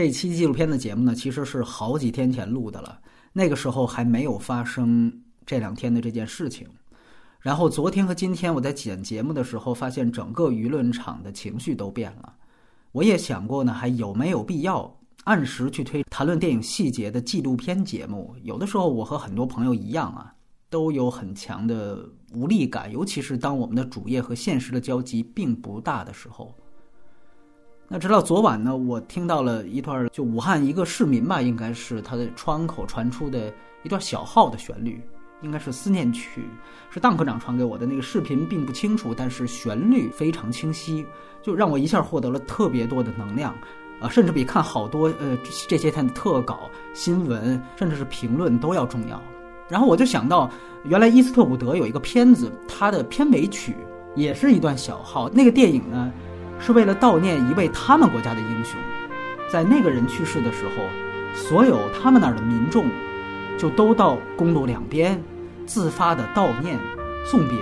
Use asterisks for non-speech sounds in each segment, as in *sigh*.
这期纪录片的节目呢，其实是好几天前录的了，那个时候还没有发生这两天的这件事情。然后昨天和今天我在剪节目的时候，发现整个舆论场的情绪都变了。我也想过呢，还有没有必要按时去推谈论电影细节的纪录片节目？有的时候我和很多朋友一样啊，都有很强的无力感，尤其是当我们的主业和现实的交集并不大的时候。那直到昨晚呢，我听到了一段就武汉一个市民吧，应该是他的窗口传出的一段小号的旋律，应该是思念曲，是当科长传给我的那个视频并不清楚，但是旋律非常清晰。就让我一下获得了特别多的能量，啊，甚至比看好多呃这些天的特稿、新闻，甚至是评论都要重要。然后我就想到，原来伊斯特伍德有一个片子，它的片尾曲也是一段小号。那个电影呢，是为了悼念一位他们国家的英雄，在那个人去世的时候，所有他们那儿的民众就都到公路两边自发的悼念、送别，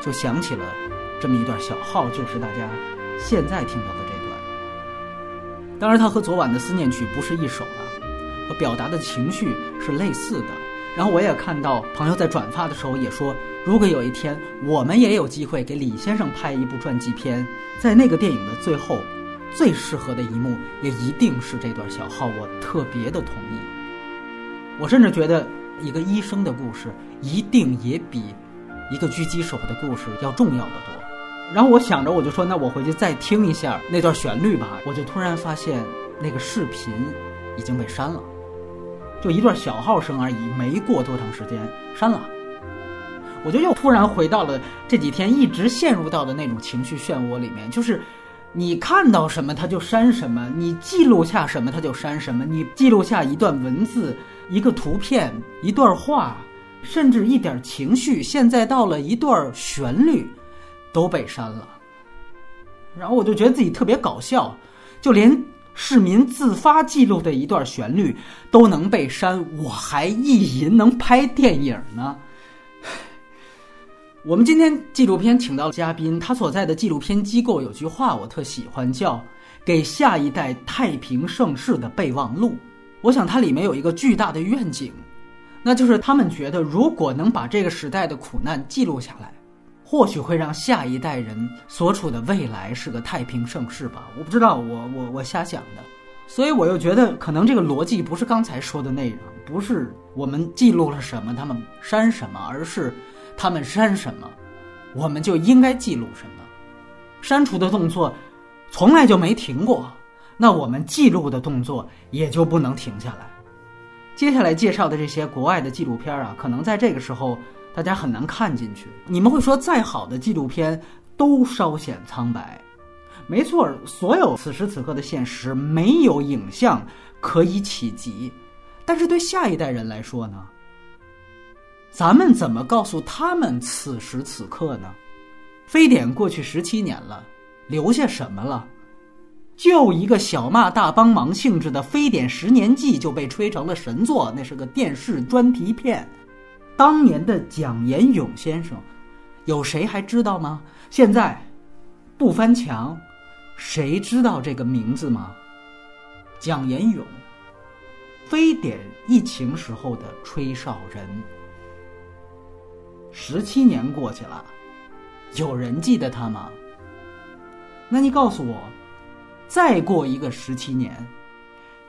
就想起了这么一段小号，就是大家。现在听到的这段，当然它和昨晚的思念曲不是一首了，和表达的情绪是类似的。然后我也看到朋友在转发的时候也说，如果有一天我们也有机会给李先生拍一部传记片，在那个电影的最后，最适合的一幕也一定是这段小号。我特别的同意。我甚至觉得，一个医生的故事一定也比一个狙击手的故事要重要的多。然后我想着，我就说，那我回去再听一下那段旋律吧。我就突然发现，那个视频已经被删了，就一段小号声而已，没过多长时间删了。我就又突然回到了这几天一直陷入到的那种情绪漩涡里面，就是你看到什么他就删什么，你记录下什么他就删什么，你记录下一段文字、一个图片、一段话，甚至一点情绪，现在到了一段旋律。都被删了，然后我就觉得自己特别搞笑，就连市民自发记录的一段旋律都能被删，我还意淫能拍电影呢。我们今天纪录片请到嘉宾，他所在的纪录片机构有句话我特喜欢，叫“给下一代太平盛世的备忘录”。我想它里面有一个巨大的愿景，那就是他们觉得，如果能把这个时代的苦难记录下来。或许会让下一代人所处的未来是个太平盛世吧？我不知道，我我我瞎想的。所以我又觉得，可能这个逻辑不是刚才说的内容，不是我们记录了什么，他们删什么，而是他们删什么，我们就应该记录什么。删除的动作从来就没停过，那我们记录的动作也就不能停下来。接下来介绍的这些国外的纪录片啊，可能在这个时候。大家很难看进去。你们会说，再好的纪录片都稍显苍白。没错，所有此时此刻的现实没有影像可以企及。但是对下一代人来说呢？咱们怎么告诉他们此时此刻呢？非典过去十七年了，留下什么了？就一个小骂大帮忙性质的《非典十年记》就被吹成了神作，那是个电视专题片。当年的蒋延勇先生，有谁还知道吗？现在不翻墙，谁知道这个名字吗？蒋延勇，非典疫情时候的吹哨人。十七年过去了，有人记得他吗？那你告诉我，再过一个十七年，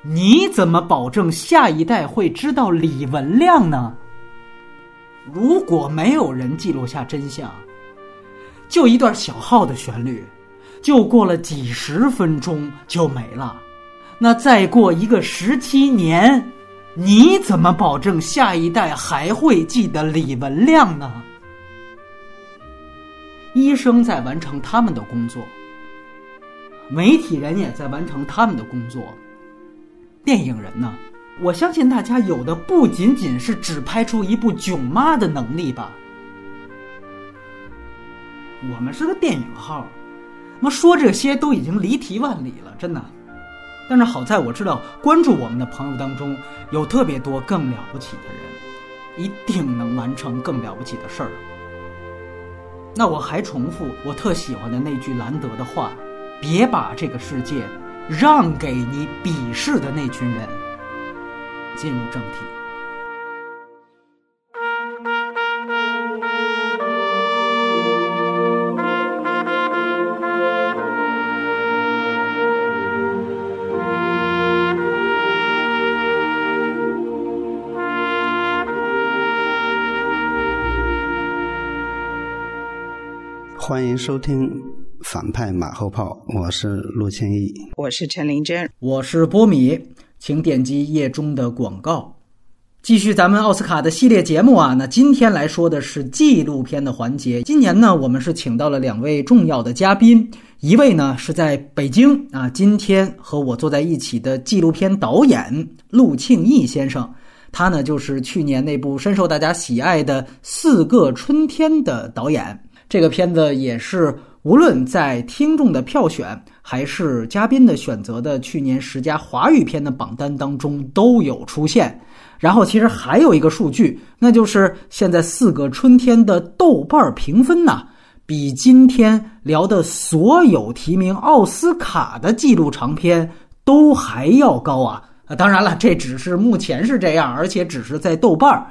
你怎么保证下一代会知道李文亮呢？如果没有人记录下真相，就一段小号的旋律，就过了几十分钟就没了。那再过一个十七年，你怎么保证下一代还会记得李文亮呢？医生在完成他们的工作，媒体人也在完成他们的工作，电影人呢？我相信大家有的不仅仅是只拍出一部囧妈的能力吧。我们是个电影号，那说这些都已经离题万里了，真的。但是好在我知道，关注我们的朋友当中有特别多更了不起的人，一定能完成更了不起的事儿。那我还重复我特喜欢的那句兰德的话：别把这个世界让给你鄙视的那群人。进入正题。欢迎收听《反派马后炮》，我是陆庆义，我是陈林真，我是波米，请点击页中的广告，继续咱们奥斯卡的系列节目啊。那今天来说的是纪录片的环节。今年呢，我们是请到了两位重要的嘉宾，一位呢是在北京啊，今天和我坐在一起的纪录片导演陆庆义先生，他呢就是去年那部深受大家喜爱的《四个春天》的导演。这个片子也是无论在听众的票选还是嘉宾的选择的去年十佳华语片的榜单当中都有出现。然后其实还有一个数据，那就是现在《四个春天》的豆瓣评分呐，比今天聊的所有提名奥斯卡的纪录长片都还要高啊！啊，当然了，这只是目前是这样，而且只是在豆瓣。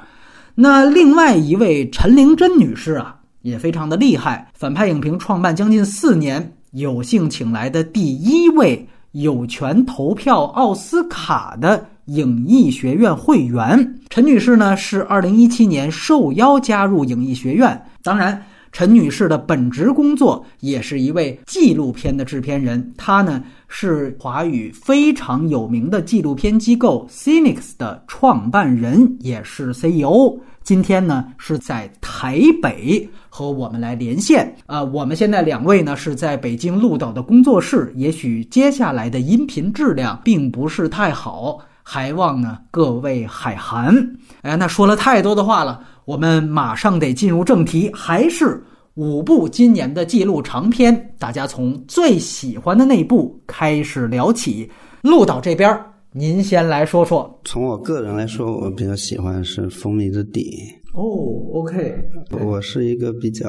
那另外一位陈玲珍女士啊。也非常的厉害。反派影评创办将近四年，有幸请来的第一位有权投票奥斯卡的影艺学院会员陈女士呢，是二零一七年受邀加入影艺学院。当然，陈女士的本职工作也是一位纪录片的制片人。她呢是华语非常有名的纪录片机构 Cinix 的创办人，也是 CEO。今天呢是在台北和我们来连线啊，我们现在两位呢是在北京鹿岛的工作室，也许接下来的音频质量并不是太好，还望呢各位海涵。哎，那说了太多的话了，我们马上得进入正题，还是五部今年的记录长片，大家从最喜欢的那部开始聊起。鹿岛这边。您先来说说。从我个人来说，我比较喜欢是《蜂蜜之地》。哦，OK。我是一个比较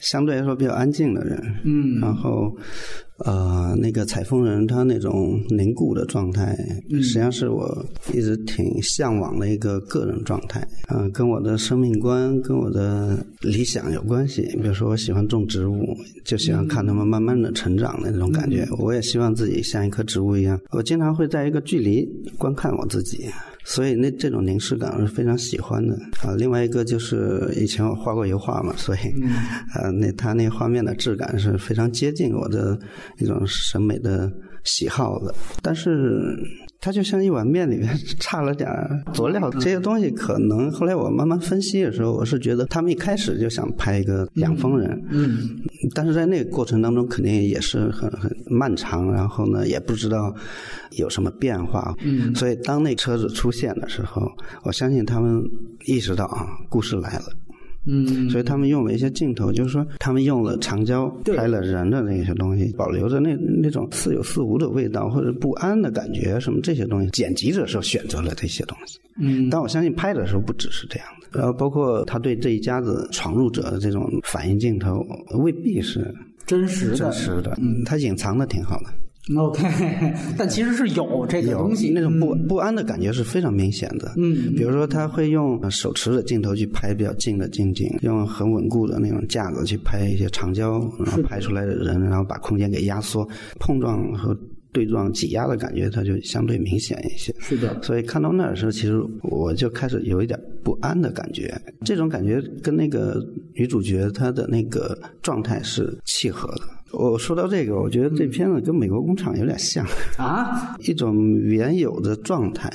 相对来说比较安静的人。嗯。然后。呃，那个采风人他那种凝固的状态，实际上是我一直挺向往的一个个人状态。嗯，跟我的生命观、跟我的理想有关系。比如说，我喜欢种植物，就喜欢看它们慢慢的成长的那种感觉。我也希望自己像一棵植物一样。我经常会在一个距离观看我自己。所以那这种凝视感我是非常喜欢的啊。另外一个就是以前我画过油画嘛，所以呃，那它那画面的质感是非常接近我的一种审美的喜好的。但是它就像一碗面里面 *laughs* 差了点佐料，这些东西可能后来我慢慢分析的时候，我是觉得他们一开始就想拍一个养蜂人，嗯，但是在那个过程当中肯定也是很很漫长，然后呢也不知道。有什么变化？嗯，所以当那车子出现的时候，我相信他们意识到啊，故事来了。嗯，所以他们用了一些镜头，就是说他们用了长焦拍了人的那些东西，保留着那那种似有似无的味道或者不安的感觉，什么这些东西，剪辑的时候选择了这些东西。嗯，但我相信拍的时候不只是这样的，然后包括他对这一家子闯入者的这种反应镜头，未必是真实的，真实的。嗯，他隐藏的挺好的。OK，*laughs* 但其实是有这个东西，那种不不安的感觉是非常明显的。嗯，比如说他会用手持的镜头去拍比较近的近景，用很稳固的那种架子去拍一些长焦，然后拍出来的人，然后把空间给压缩，碰撞和对撞挤压的感觉，它就相对明显一些。是的，所以看到那儿的时候，其实我就开始有一点不安的感觉。这种感觉跟那个女主角她的那个状态是契合的。我说到这个，我觉得这片子跟《美国工厂》有点像啊，一种原有的状态。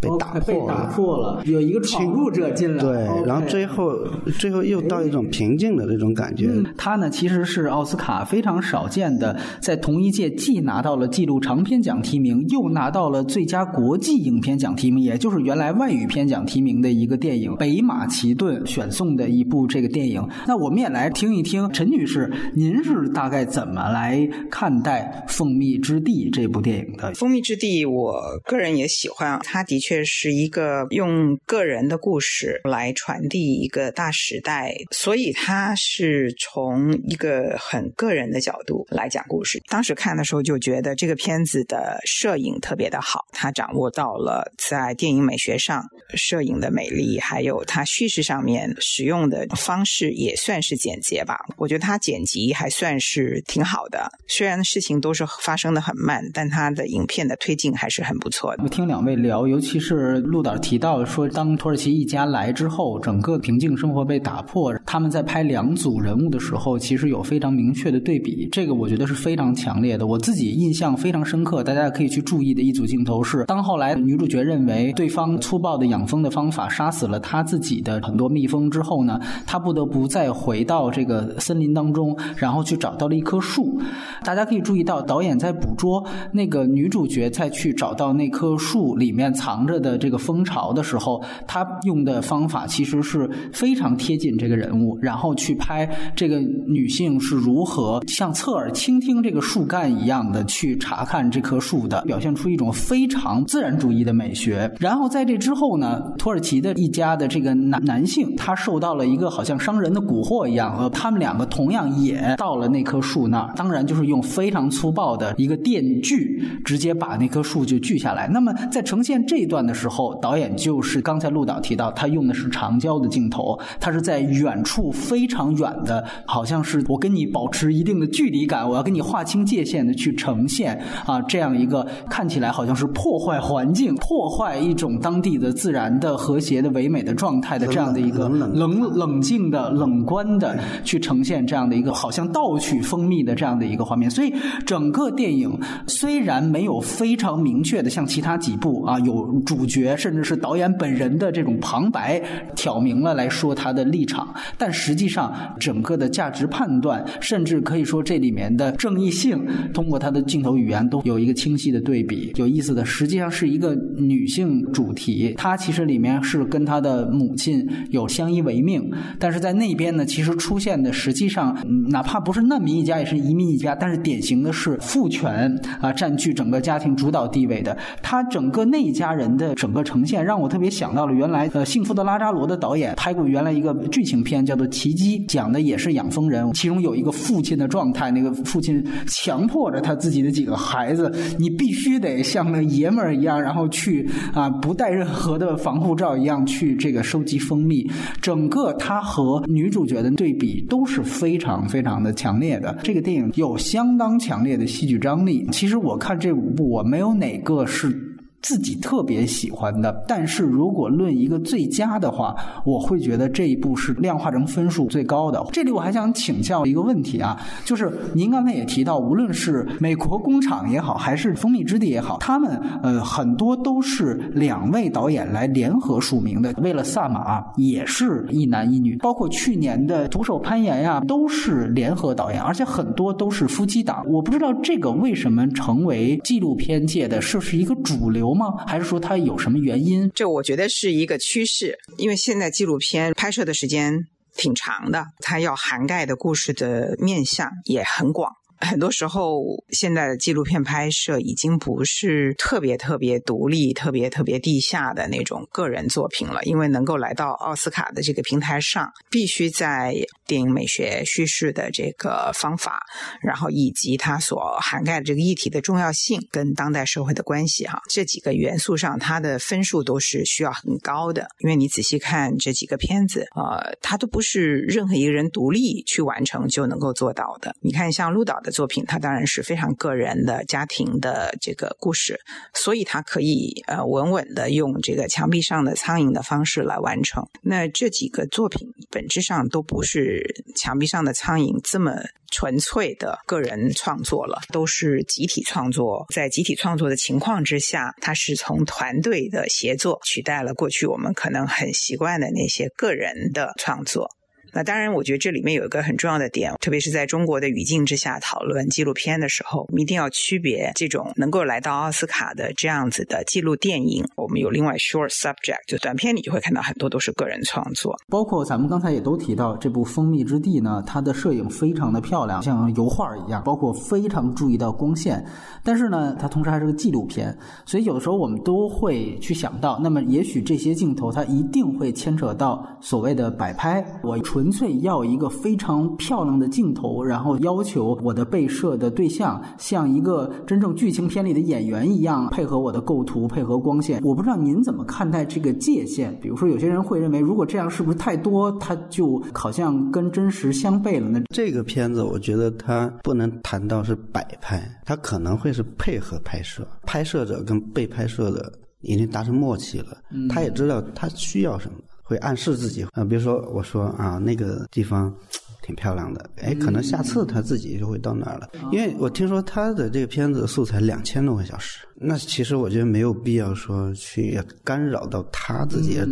被打破了，被打破了，有一个闯入者进来，对，然后最后最后又到一种平静的这种感觉。他呢，其实是奥斯卡非常少见的，在同一届既拿到了纪录长片奖提名，又拿到了最佳国际影片奖提名，也就是原来外语片奖提名的一个电影《北马其顿》选送的一部这个电影。那我们也来听一听陈女士，您是大概怎么来看待《蜂蜜之地》这部电影的？《蜂蜜之地》，我个人也喜欢，它的确。确是一个用个人的故事来传递一个大时代，所以他是从一个很个人的角度来讲故事。当时看的时候就觉得这个片子的摄影特别的好，他掌握到了在电影美学上摄影的美丽，还有他叙事上面使用的方式也算是简洁吧。我觉得他剪辑还算是挺好的，虽然事情都是发生的很慢，但他的影片的推进还是很不错的。我听两位聊，尤其是陆导提到说，当土耳其一家来之后，整个平静生活被打破。他们在拍两组人物的时候，其实有非常明确的对比，这个我觉得是非常强烈的。我自己印象非常深刻，大家可以去注意的一组镜头是，当后来女主角认为对方粗暴的养蜂的方法杀死了她自己的很多蜜蜂之后呢，她不得不再回到这个森林当中，然后去找到了一棵树。大家可以注意到，导演在捕捉那个女主角再去找到那棵树里面藏着的这个风潮的时候，他用的方法其实是非常贴近这个人物，然后去拍这个女性是如何像侧耳倾听这个树干一样的去查看这棵树的，表现出一种非常自然主义的美学。然后在这之后呢，土耳其的一家的这个男男性，他受到了一个好像商人的蛊惑一样，呃，他们两个同样也到了那棵树那儿，当然就是用非常粗暴的一个电锯直接把那棵树就锯下来。那么在呈现这一段的时候，导演就是刚才陆导提到，他用的是长焦的镜头，他是在远处非常远的，好像是我跟你保持一定的距离感，我要跟你划清界限的去呈现啊这样一个看起来好像是破坏环境、破坏一种当地的自然的和谐的唯美的状态的这样的一个冷冷冷静的、冷观的去呈现这样的一个好像盗取蜂蜜的这样的一个画面。所以整个电影虽然没有非常明确的像其他几部啊有主角甚至是导演本人的这种旁白挑明了来说他的立场，但实际上整个的价值判断，甚至可以说这里面的正义性，通过他的镜头语言都有一个清晰的对比。有意思的，实际上是一个女性主题，她其实里面是跟她的母亲有相依为命，但是在那边呢，其实出现的实际上哪怕不是难民一家，也是移民一家，但是典型的是父权啊占据整个家庭主导地位的。他整个那一家人的整个呈现，让我特别想到了原来呃《幸福的拉扎罗》的导演拍过原来一个剧情片叫做《奇迹》，讲的也是养蜂人，其中有一个父亲的状态，那个父亲强迫着他自己的几个孩子，你必须得像那爷们儿一样，然后去啊不带任何的防护罩一样去这个收集蜂蜜。整个他和女主角的对比都是非常非常的强烈的。这个电影有相当强烈的戏剧张力。其实我看这五部，我没有哪个是。自己特别喜欢的，但是如果论一个最佳的话，我会觉得这一部是量化成分数最高的。这里我还想请教一个问题啊，就是您刚才也提到，无论是美国工厂也好，还是蜂蜜之地也好，他们呃很多都是两位导演来联合署名的。为了萨马也是一男一女，包括去年的徒手攀岩呀，都是联合导演，而且很多都是夫妻档。我不知道这个为什么成为纪录片界的是不是一个主流吗？还是说它有什么原因？这我觉得是一个趋势，因为现在纪录片拍摄的时间挺长的，它要涵盖的故事的面向也很广。很多时候，现在的纪录片拍摄已经不是特别特别独立、特别特别地下的那种个人作品了，因为能够来到奥斯卡的这个平台上，必须在电影美学叙事的这个方法，然后以及它所涵盖的这个议题的重要性跟当代社会的关系哈，这几个元素上，它的分数都是需要很高的。因为你仔细看这几个片子，呃，它都不是任何一个人独立去完成就能够做到的。你看，像陆导的作品，它当然是非常个人的家庭的这个故事，所以它可以呃稳稳的用这个墙壁上的苍蝇的方式来完成。那这几个作品本质上都不是墙壁上的苍蝇这么纯粹的个人创作了，都是集体创作。在集体创作的情况之下，它是从团队的协作取代了过去我们可能很习惯的那些个人的创作。那当然，我觉得这里面有一个很重要的点，特别是在中国的语境之下讨论纪录片的时候，我们一定要区别这种能够来到奥斯卡的这样子的纪录电影。我们有另外 short subject，就短片，你就会看到很多都是个人创作。包括咱们刚才也都提到，这部《蜂蜜之地》呢，它的摄影非常的漂亮，像油画一样，包括非常注意到光线。但是呢，它同时还是个纪录片，所以有的时候我们都会去想到，那么也许这些镜头它一定会牵扯到所谓的摆拍。我出纯粹要一个非常漂亮的镜头，然后要求我的被摄的对象像一个真正剧情片里的演员一样配合我的构图、配合光线。我不知道您怎么看待这个界限？比如说，有些人会认为，如果这样是不是太多，它就好像跟真实相悖了呢？这个片子，我觉得它不能谈到是摆拍，它可能会是配合拍摄，拍摄者跟被拍摄的已经达成默契了，他也知道他需要什么。会暗示自己啊，比如说我说啊，那个地方挺漂亮的，哎，可能下次他自己就会到那儿了。因为我听说他的这个片子素材两千多个小时，那其实我觉得没有必要说去干扰到他自己的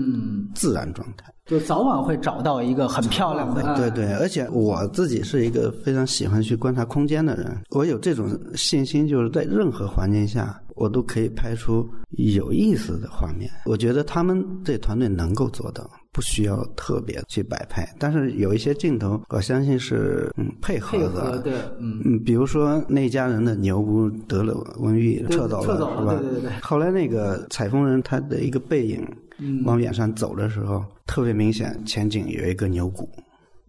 自然状态，就早晚会找到一个很漂亮的。对对，而且我自己是一个非常喜欢去观察空间的人，我有这种信心，就是在任何环境下。我都可以拍出有意思的画面，我觉得他们这团队能够做到，不需要特别去摆拍。但是有一些镜头，我相信是嗯配合的，对，嗯嗯，比如说那家人的牛不得了瘟疫，撤走了，是吧？对对对。后来那个采风人他的一个背影往远山走的时候，特别明显，前景有一个牛骨。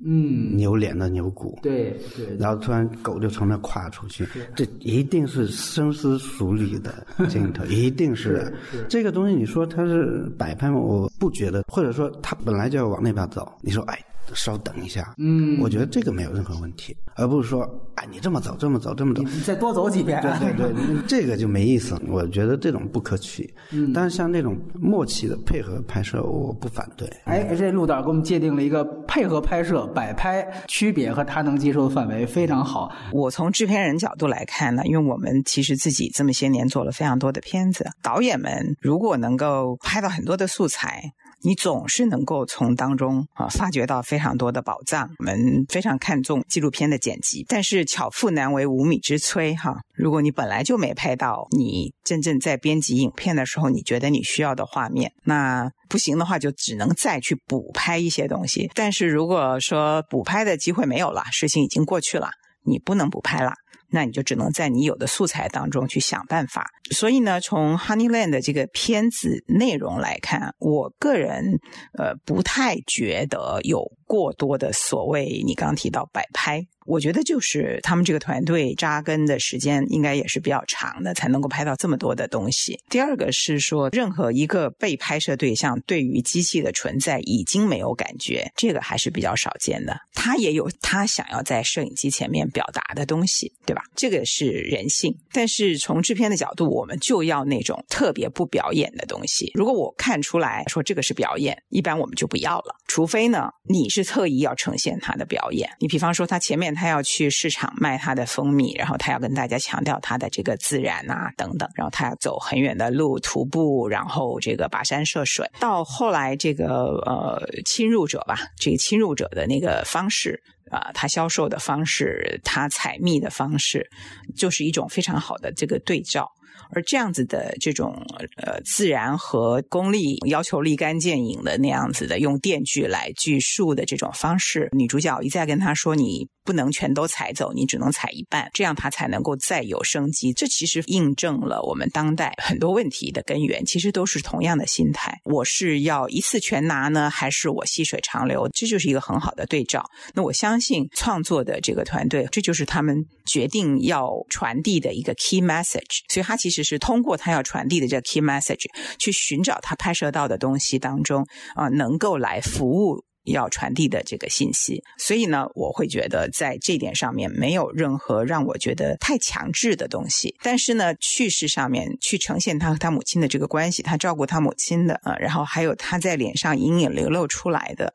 嗯，牛脸的牛骨，对对，然后突然狗就从那跨出去，这一定是深思熟虑的 *laughs* 镜头，一定是这个东西。你说它是摆拍吗？我不觉得，或者说它本来就要往那边走，你说哎。稍等一下，嗯，我觉得这个没有任何问题，而不是说，哎，你这么走，这么走，这么走，你再多走几遍，对对对，*laughs* 这个就没意思。我觉得这种不可取。嗯，但是像那种默契的配合拍摄，我不反对。哎，这陆导给我们界定了一个配合拍摄、摆拍区别和他能接受的范围，非常好。我从制片人角度来看呢，因为我们其实自己这么些年做了非常多的片子，导演们如果能够拍到很多的素材。你总是能够从当中啊发掘到非常多的宝藏。我们非常看重纪录片的剪辑，但是巧妇难为无米之炊哈。如果你本来就没拍到你真正在编辑影片的时候，你觉得你需要的画面，那不行的话，就只能再去补拍一些东西。但是如果说补拍的机会没有了，事情已经过去了，你不能补拍了。那你就只能在你有的素材当中去想办法。所以呢，从 Honeyland 的这个片子内容来看，我个人呃不太觉得有过多的所谓你刚刚提到摆拍。我觉得就是他们这个团队扎根的时间应该也是比较长的，才能够拍到这么多的东西。第二个是说，任何一个被拍摄对象对于机器的存在已经没有感觉，这个还是比较少见的。他也有他想要在摄影机前面表达的东西，对吧？这个是人性。但是从制片的角度，我们就要那种特别不表演的东西。如果我看出来说这个是表演，一般我们就不要了。除非呢，你是特意要呈现他的表演。你比方说他前面。他要去市场卖他的蜂蜜，然后他要跟大家强调他的这个自然呐等等，然后他要走很远的路徒步，然后这个跋山涉水。到后来这个呃侵入者吧，这个侵入者的那个方式啊，他销售的方式，他采蜜的方式，就是一种非常好的这个对照。而这样子的这种呃自然和功利要求立竿见影的那样子的用电锯来锯树的这种方式，女主角一再跟他说：“你不能全都采走，你只能采一半，这样他才能够再有生机。”这其实印证了我们当代很多问题的根源，其实都是同样的心态。我是要一次全拿呢，还是我细水长流？这就是一个很好的对照。那我相信创作的这个团队，这就是他们决定要传递的一个 key message。所以，他其实。只是通过他要传递的这 key message 去寻找他拍摄到的东西当中啊，能够来服务要传递的这个信息。所以呢，我会觉得在这点上面没有任何让我觉得太强制的东西。但是呢，叙事上面去呈现他和他母亲的这个关系，他照顾他母亲的啊，然后还有他在脸上隐隐流露出来的。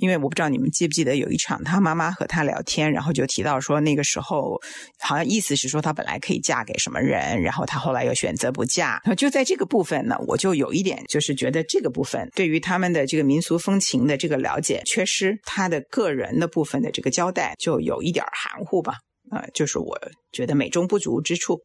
因为我不知道你们记不记得有一场他妈妈和他聊天，然后就提到说那个时候好像意思是说她本来可以嫁给什么人，然后她后来又选择不嫁。就在这个部分呢，我就有一点就是觉得这个部分对于他们的这个民俗风情的这个了解缺失，他的个人的部分的这个交代就有一点含糊吧。呃，就是我觉得美中不足之处。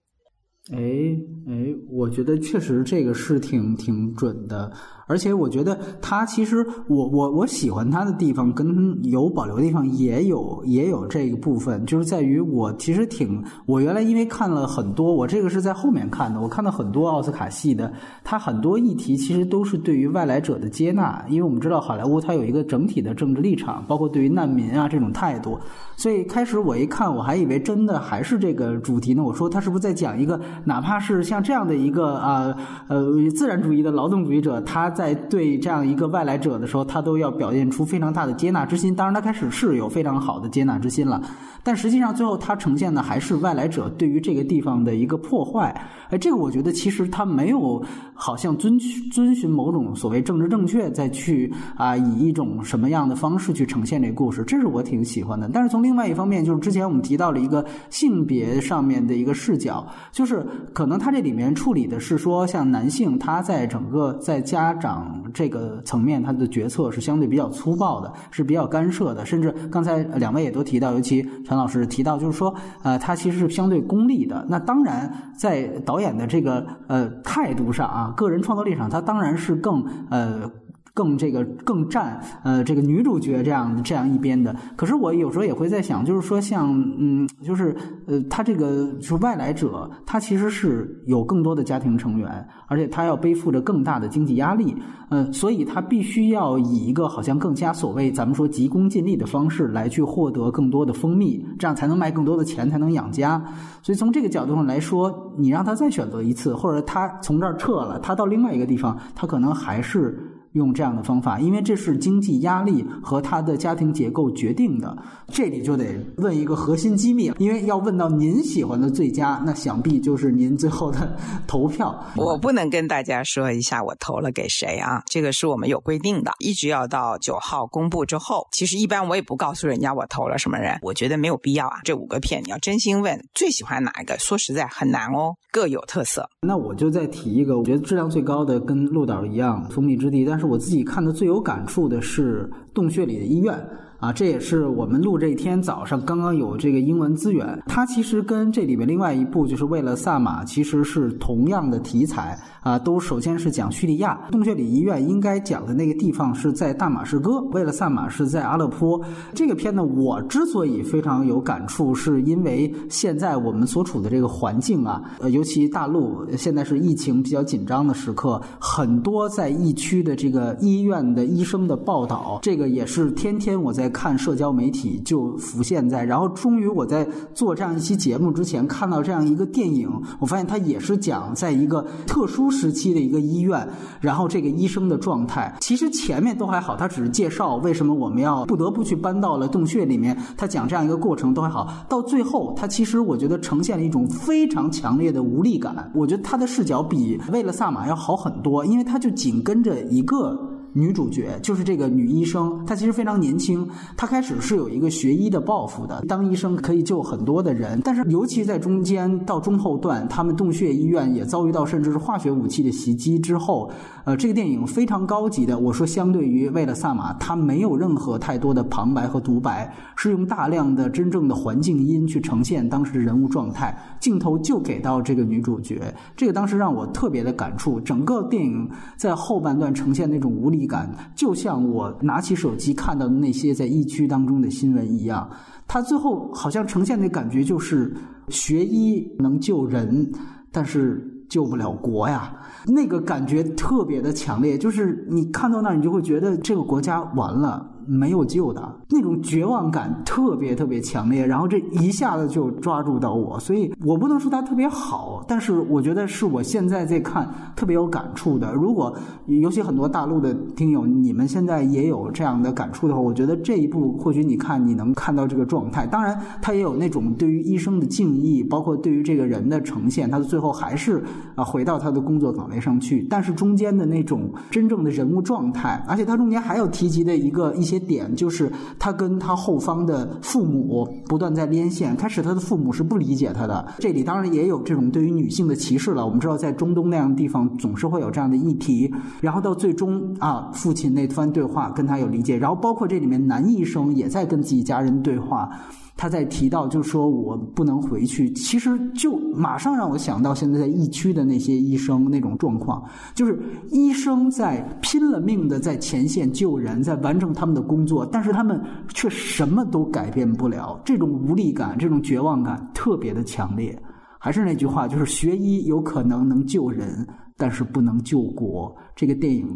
哎哎，我觉得确实这个是挺挺准的。而且我觉得他其实，我我我喜欢他的地方跟有保留的地方也有也有这个部分，就是在于我其实挺我原来因为看了很多，我这个是在后面看的，我看到很多奥斯卡系的，他很多议题其实都是对于外来者的接纳，因为我们知道好莱坞它有一个整体的政治立场，包括对于难民啊这种态度，所以开始我一看我还以为真的还是这个主题呢，我说他是不是在讲一个哪怕是像这样的一个啊呃自然主义的劳动主义者他。在对这样一个外来者的时候，他都要表现出非常大的接纳之心。当然，他开始是有非常好的接纳之心了，但实际上最后它呈现的还是外来者对于这个地方的一个破坏。哎，这个我觉得其实它没有好像遵遵循某种所谓政治正确，再去啊以一种什么样的方式去呈现这个故事，这是我挺喜欢的。但是从另外一方面，就是之前我们提到了一个性别上面的一个视角，就是可能它这里面处理的是说，像男性他在整个在家。长这个层面，他的决策是相对比较粗暴的，是比较干涉的，甚至刚才两位也都提到，尤其陈老师提到，就是说，呃，他其实是相对功利的。那当然，在导演的这个呃态度上啊，个人创作力上，他当然是更呃。更这个更占呃这个女主角这样这样一边的，可是我有时候也会在想，就是说像嗯，就是呃，他这个是外来者，他其实是有更多的家庭成员，而且他要背负着更大的经济压力，嗯，所以他必须要以一个好像更加所谓咱们说急功近利的方式来去获得更多的蜂蜜，这样才能卖更多的钱，才能养家。所以从这个角度上来说，你让他再选择一次，或者他从这儿撤了，他到另外一个地方，他可能还是。用这样的方法，因为这是经济压力和他的家庭结构决定的。这里就得问一个核心机密，因为要问到您喜欢的最佳，那想必就是您最后的 *laughs* 投票。我不能跟大家说一下我投了给谁啊，这个是我们有规定的，一直要到九号公布之后。其实一般我也不告诉人家我投了什么人，我觉得没有必要啊。这五个片你要真心问最喜欢哪一个，说实在很难哦，各有特色。那我就再提一个，我觉得质量最高的跟鹿岛一样，蜂蜜之地，但是。我自己看的最有感触的是洞穴里的医院。啊，这也是我们录这一天早上刚刚有这个英文资源。它其实跟这里面另外一部就是为了萨马，其实是同样的题材啊。都首先是讲叙利亚洞穴里医院，应该讲的那个地方是在大马士革，为了萨马是在阿勒颇。这个片呢，我之所以非常有感触，是因为现在我们所处的这个环境啊，呃，尤其大陆现在是疫情比较紧张的时刻，很多在疫区的这个医院的医生的报道，这个也是天天我在。看社交媒体就浮现在，然后终于我在做这样一期节目之前看到这样一个电影，我发现它也是讲在一个特殊时期的一个医院，然后这个医生的状态，其实前面都还好，他只是介绍为什么我们要不得不去搬到了洞穴里面，他讲这样一个过程都还好，到最后他其实我觉得呈现了一种非常强烈的无力感，我觉得他的视角比为了萨马要好很多，因为他就紧跟着一个。女主角就是这个女医生，她其实非常年轻。她开始是有一个学医的抱负的，当医生可以救很多的人。但是，尤其在中间到中后段，他们洞穴医院也遭遇到甚至是化学武器的袭击之后，呃，这个电影非常高级的。我说，相对于为了萨马，它没有任何太多的旁白和独白，是用大量的真正的环境音去呈现当时的人物状态。镜头就给到这个女主角，这个当时让我特别的感触。整个电影在后半段呈现那种无力。感就像我拿起手机看到的那些在疫区当中的新闻一样，他最后好像呈现的感觉就是学医能救人，但是救不了国呀。那个感觉特别的强烈，就是你看到那儿，你就会觉得这个国家完了。没有救的那种绝望感特别特别强烈，然后这一下子就抓住到我，所以我不能说它特别好，但是我觉得是我现在在看特别有感触的。如果尤其很多大陆的听友，你们现在也有这样的感触的话，我觉得这一部或许你看你能看到这个状态。当然，他也有那种对于医生的敬意，包括对于这个人的呈现，他的最后还是啊回到他的工作岗位上去。但是中间的那种真正的人物状态，而且他中间还有提及的一个一些。些点，就是他跟他后方的父母不断在连线。开始他的父母是不理解他的，这里当然也有这种对于女性的歧视了。我们知道，在中东那样的地方，总是会有这样的议题。然后到最终啊，父亲那番对话跟他有理解，然后包括这里面男医生也在跟自己家人对话。他在提到，就是说我不能回去，其实就马上让我想到现在在疫区的那些医生那种状况，就是医生在拼了命的在前线救人，在完成他们的工作，但是他们却什么都改变不了，这种无力感、这种绝望感特别的强烈。还是那句话，就是学医有可能能救人，但是不能救国。这个电影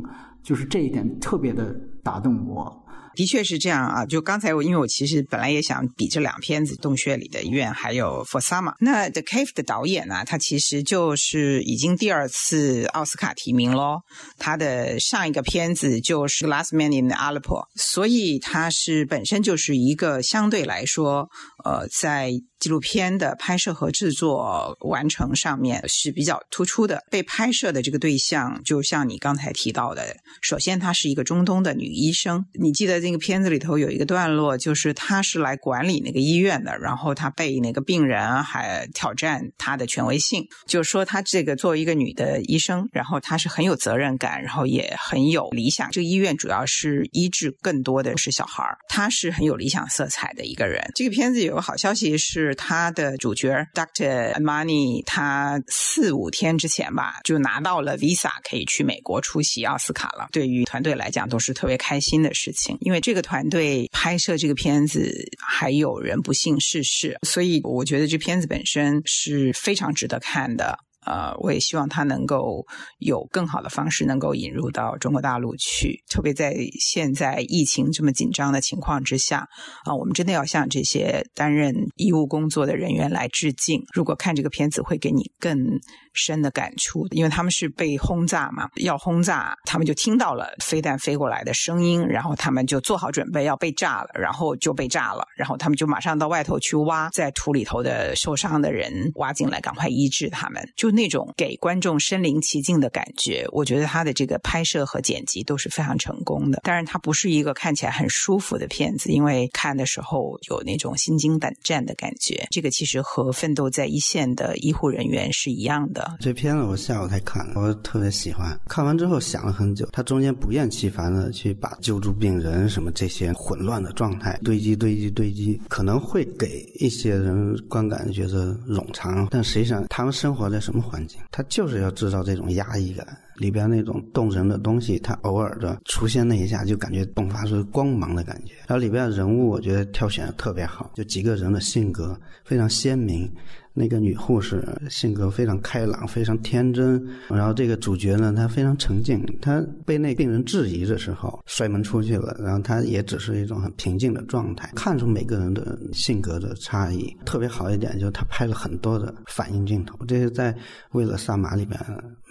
就是这一点特别的打动我。的确是这样啊！就刚才我，因为我其实本来也想比这两片子《洞穴里的医院》还有《For Summer》。那《The Cave》的导演呢，他其实就是已经第二次奥斯卡提名喽。他的上一个片子就是《Last Man in Aleppo》，所以他是本身就是一个相对来说，呃，在。纪录片的拍摄和制作完成上面是比较突出的。被拍摄的这个对象，就像你刚才提到的，首先她是一个中东的女医生。你记得那个片子里头有一个段落，就是她是来管理那个医院的，然后她被那个病人还挑战她的权威性，就是说她这个作为一个女的医生，然后她是很有责任感，然后也很有理想。这个医院主要是医治更多的是小孩儿，她是很有理想色彩的一个人。这个片子有个好消息是。他的主角 Dr. Amani，他四五天之前吧，就拿到了 visa，可以去美国出席奥斯卡了。对于团队来讲，都是特别开心的事情。因为这个团队拍摄这个片子，还有人不幸逝世，所以我觉得这片子本身是非常值得看的。呃，我也希望他能够有更好的方式能够引入到中国大陆去，特别在现在疫情这么紧张的情况之下，啊，我们真的要向这些担任医务工作的人员来致敬。如果看这个片子，会给你更。深的感触，因为他们是被轰炸嘛，要轰炸，他们就听到了飞弹飞过来的声音，然后他们就做好准备要被炸了，然后就被炸了，然后他们就马上到外头去挖，在土里头的受伤的人挖进来，赶快医治他们，就那种给观众身临其境的感觉。我觉得他的这个拍摄和剪辑都是非常成功的，当然它不是一个看起来很舒服的片子，因为看的时候有那种心惊胆战的感觉。这个其实和奋斗在一线的医护人员是一样的。这片子我下午才看，我特别喜欢。看完之后想了很久，他中间不厌其烦的去把救助病人什么这些混乱的状态堆积、堆积、堆积，可能会给一些人观感觉得冗长，但实际上他们生活在什么环境？他就是要制造这种压抑感。里边那种动人的东西，它偶尔的出现那一下，就感觉迸发出光芒的感觉。然后里边的人物，我觉得挑选的特别好，就几个人的性格非常鲜明。那个女护士性格非常开朗，非常天真。然后这个主角呢，他非常沉静。他被那病人质疑的时候，摔门出去了。然后他也只是一种很平静的状态，看出每个人的性格的差异。特别好一点就是他拍了很多的反应镜头，这是在《为了萨马》里边。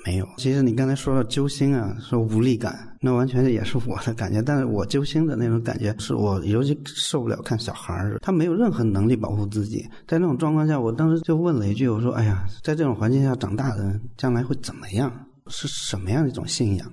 没有，其实你刚才说到揪心啊，说无力感，那完全也是我的感觉。但是我揪心的那种感觉，是我尤其受不了看小孩儿，他没有任何能力保护自己，在那种状况下，我当时就问了一句，我说：“哎呀，在这种环境下长大的人，将来会怎么样？是什么样的一种信仰？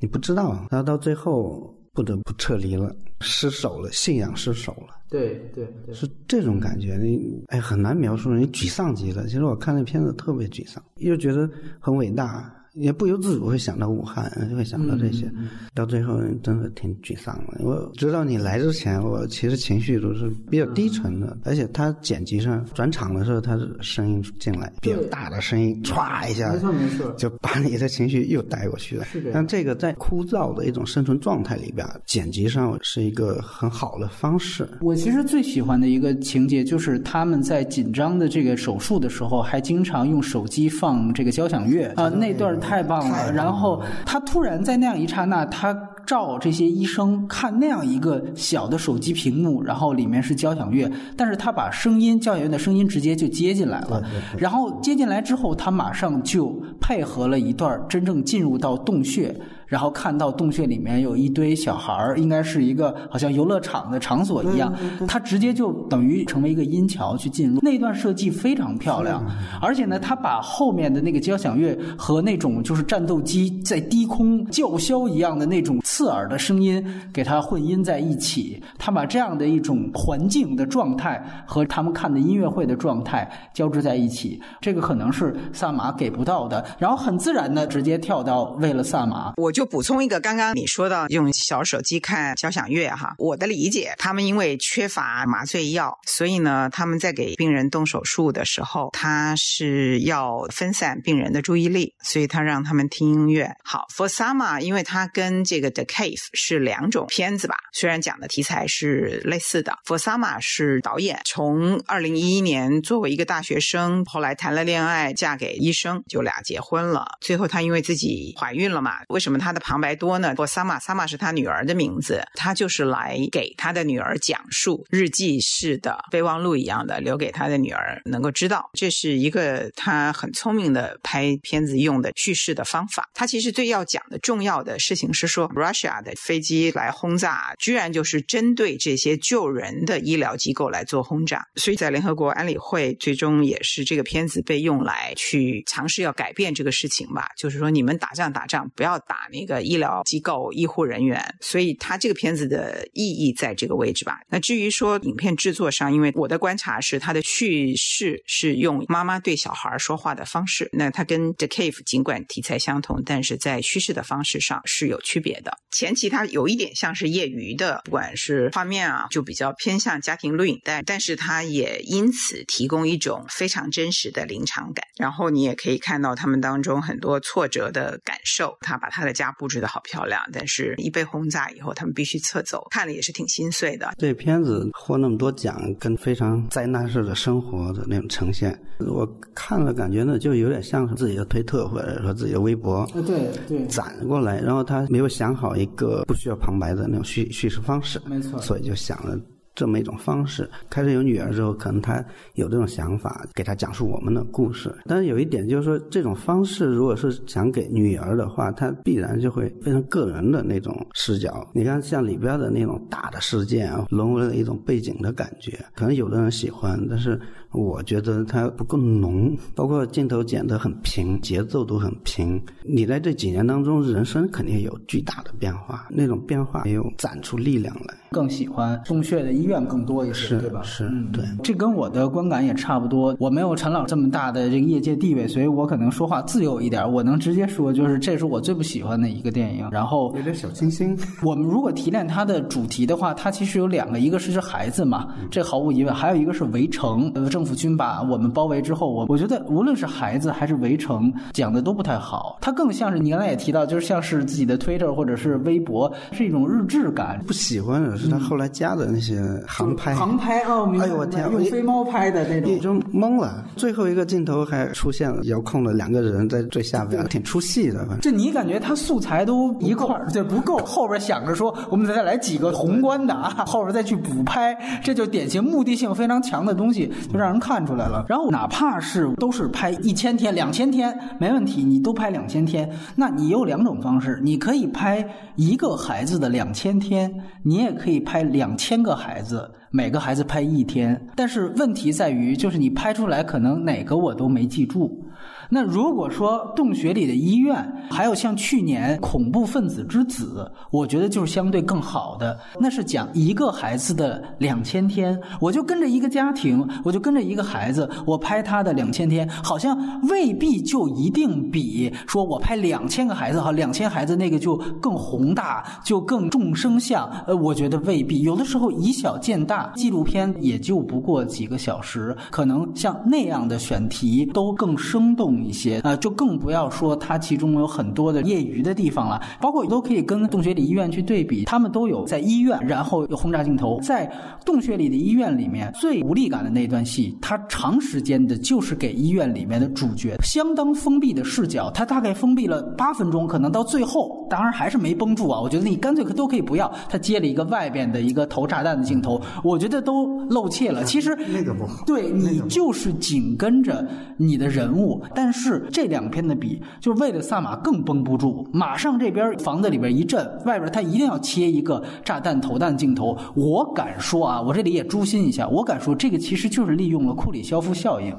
你不知道。”然后到最后不得不撤离了，失手了，信仰失手了。对对，是这种感觉，你哎很难描述，你沮丧极了。其实我看那片子特别沮丧，又觉得很伟大。也不由自主会想到武汉，就会想到这些，到最后真的挺沮丧的。我知道你来之前，我其实情绪都是比较低沉的，而且他剪辑上转场的时候，他是声音进来比较大的声音，歘一下，没错没错，*laughs* 就把你的情绪又带过去了。但这个在枯燥的一种生存状态里边，剪辑上是一个很好的方式。我其实最喜欢的一个情节就是他们在紧张的这个手术的时候，还经常用手机放这个交响乐啊，那段。太棒了！然后他突然在那样一刹那，他照这些医生看那样一个小的手机屏幕，然后里面是交响乐，但是他把声音交响乐的声音直接就接进来了。然后接进来之后，他马上就配合了一段真正进入到洞穴。然后看到洞穴里面有一堆小孩儿，应该是一个好像游乐场的场所一样，他直接就等于成为一个阴桥去进入。那段设计非常漂亮，而且呢，他把后面的那个交响乐和那种就是战斗机在低空叫嚣一样的那种刺耳的声音给它混音在一起，他把这样的一种环境的状态和他们看的音乐会的状态交织在一起，这个可能是萨马给不到的。然后很自然的直接跳到为了萨马，我就补充一个，刚刚你说到用小手机看交响乐哈，我的理解，他们因为缺乏麻醉药，所以呢，他们在给病人动手术的时候，他是要分散病人的注意力，所以他让他们听音乐。好，For Sama，因为它跟这个 The Cave 是两种片子吧，虽然讲的题材是类似的。For Sama 是导演，从二零一一年作为一个大学生，后来谈了恋爱，嫁给医生，就俩结婚了。最后她因为自己怀孕了嘛，为什么他的旁白多呢我萨玛萨玛是他女儿的名字，他就是来给他的女儿讲述日记式的备忘录一样的，留给他的女儿能够知道，这是一个他很聪明的拍片子用的叙事的方法。他其实最要讲的重要的事情是说，Russia 的飞机来轰炸，居然就是针对这些救人的医疗机构来做轰炸。所以在联合国安理会，最终也是这个片子被用来去尝试要改变这个事情吧。就是说，你们打仗打仗不要打那个医疗机构、医护人员。所以他这个片子的意义在这个位置吧。那至于说影片制作上，因为我的观察是它的叙事是用妈妈对小孩说话的方式，那它跟《The Cave》尽管题材相同，但是在叙事的方式上是有区别的。前期它有一点像是业余的，不管是画面啊，就比较偏向家庭录影带，但是它也因此提供一种非常真实的临场感。然后你也可以看到他们当中很多挫折的感受。他把他的家布置的好漂亮，但是一被轰炸以后，他们必须撤走，看了也是挺心碎的。这片子获那么多奖，跟非常灾难式的生活的那种呈现，我看了感觉呢，就有点像是自己的推特或者说自己的微博，对对，攒过来，然后他没有想好一个不需要旁白的那种叙叙事方式，没错，所以就想了。这么一种方式，开始有女儿之后，可能他有这种想法，给他讲述我们的故事。但是有一点就是说，这种方式如果是讲给女儿的话，他必然就会非常个人的那种视角。你看，像里边的那种大的事件啊，沦为了一种背景的感觉，可能有的人喜欢，但是我觉得它不够浓。包括镜头剪得很平，节奏都很平。你在这几年当中，人生肯定有巨大的变化，那种变化没有攒出力量来。更喜欢洞穴的医院更多一些，对吧？是，对。这跟我的观感也差不多。我没有陈老这么大的这个业界地位，所以我可能说话自由一点。我能直接说，就是这是我最不喜欢的一个电影。然后有点小清新。我们如果提炼它的主题的话，它其实有两个，一个是孩子嘛，这毫无疑问；还有一个是围城，呃，政府军把我们包围之后，我我觉得无论是孩子还是围城，讲的都不太好。它更像是你刚才也提到，就是像是自己的 Twitter 或者是微博，是一种日志感。不喜欢的是他后来加的那些航拍，航拍哦，哎呦我天，用飞猫拍的那种，就懵了。最后一个镜头还出现了遥控的两个人在最下边，挺出戏的。这你感觉他素材都一块儿，对不够，后边想着说我们再来几个宏观的啊，后边再去补拍，这就典型目的性非常强的东西，就让人看出来了。然后哪怕是都是拍一千天、两千天没问题，你都拍两千天，那你有两种方式，你可以拍一个孩子的两千天，你也可以拍两千个孩子，子每个孩子拍一天。但是问题在于，就是你拍出来可能哪个我都没记住。那如果说洞穴里的医院，还有像去年恐怖分子之子，我觉得就是相对更好的。那是讲一个孩子的两千天，我就跟着一个家庭，我就跟着一个孩子，我拍他的两千天，好像未必就一定比说我拍两千个孩子哈，两千孩子那个就更宏大，就更众生相。呃，我觉得未必，有的时候以小见大，纪录片也就不过几个小时，可能像那样的选题都更生动。一些啊，就更不要说它其中有很多的业余的地方了，包括都可以跟洞穴里医院去对比，他们都有在医院，然后有轰炸镜头，在洞穴里的医院里面最无力感的那段戏，它长时间的就是给医院里面的主角相当封闭的视角，它大概封闭了八分钟，可能到最后，当然还是没绷住啊。我觉得你干脆都可以不要，他接了一个外边的一个投炸弹的镜头，我我觉得都露怯了。其实那个不好，对你就是紧跟着你的人物，但是这两篇的比，就是为了萨马更绷不住，马上这边房子里边一震，外边他一定要切一个炸弹投弹镜头。我敢说啊，我这里也诛心一下，我敢说这个其实就是利用了库里肖夫效应。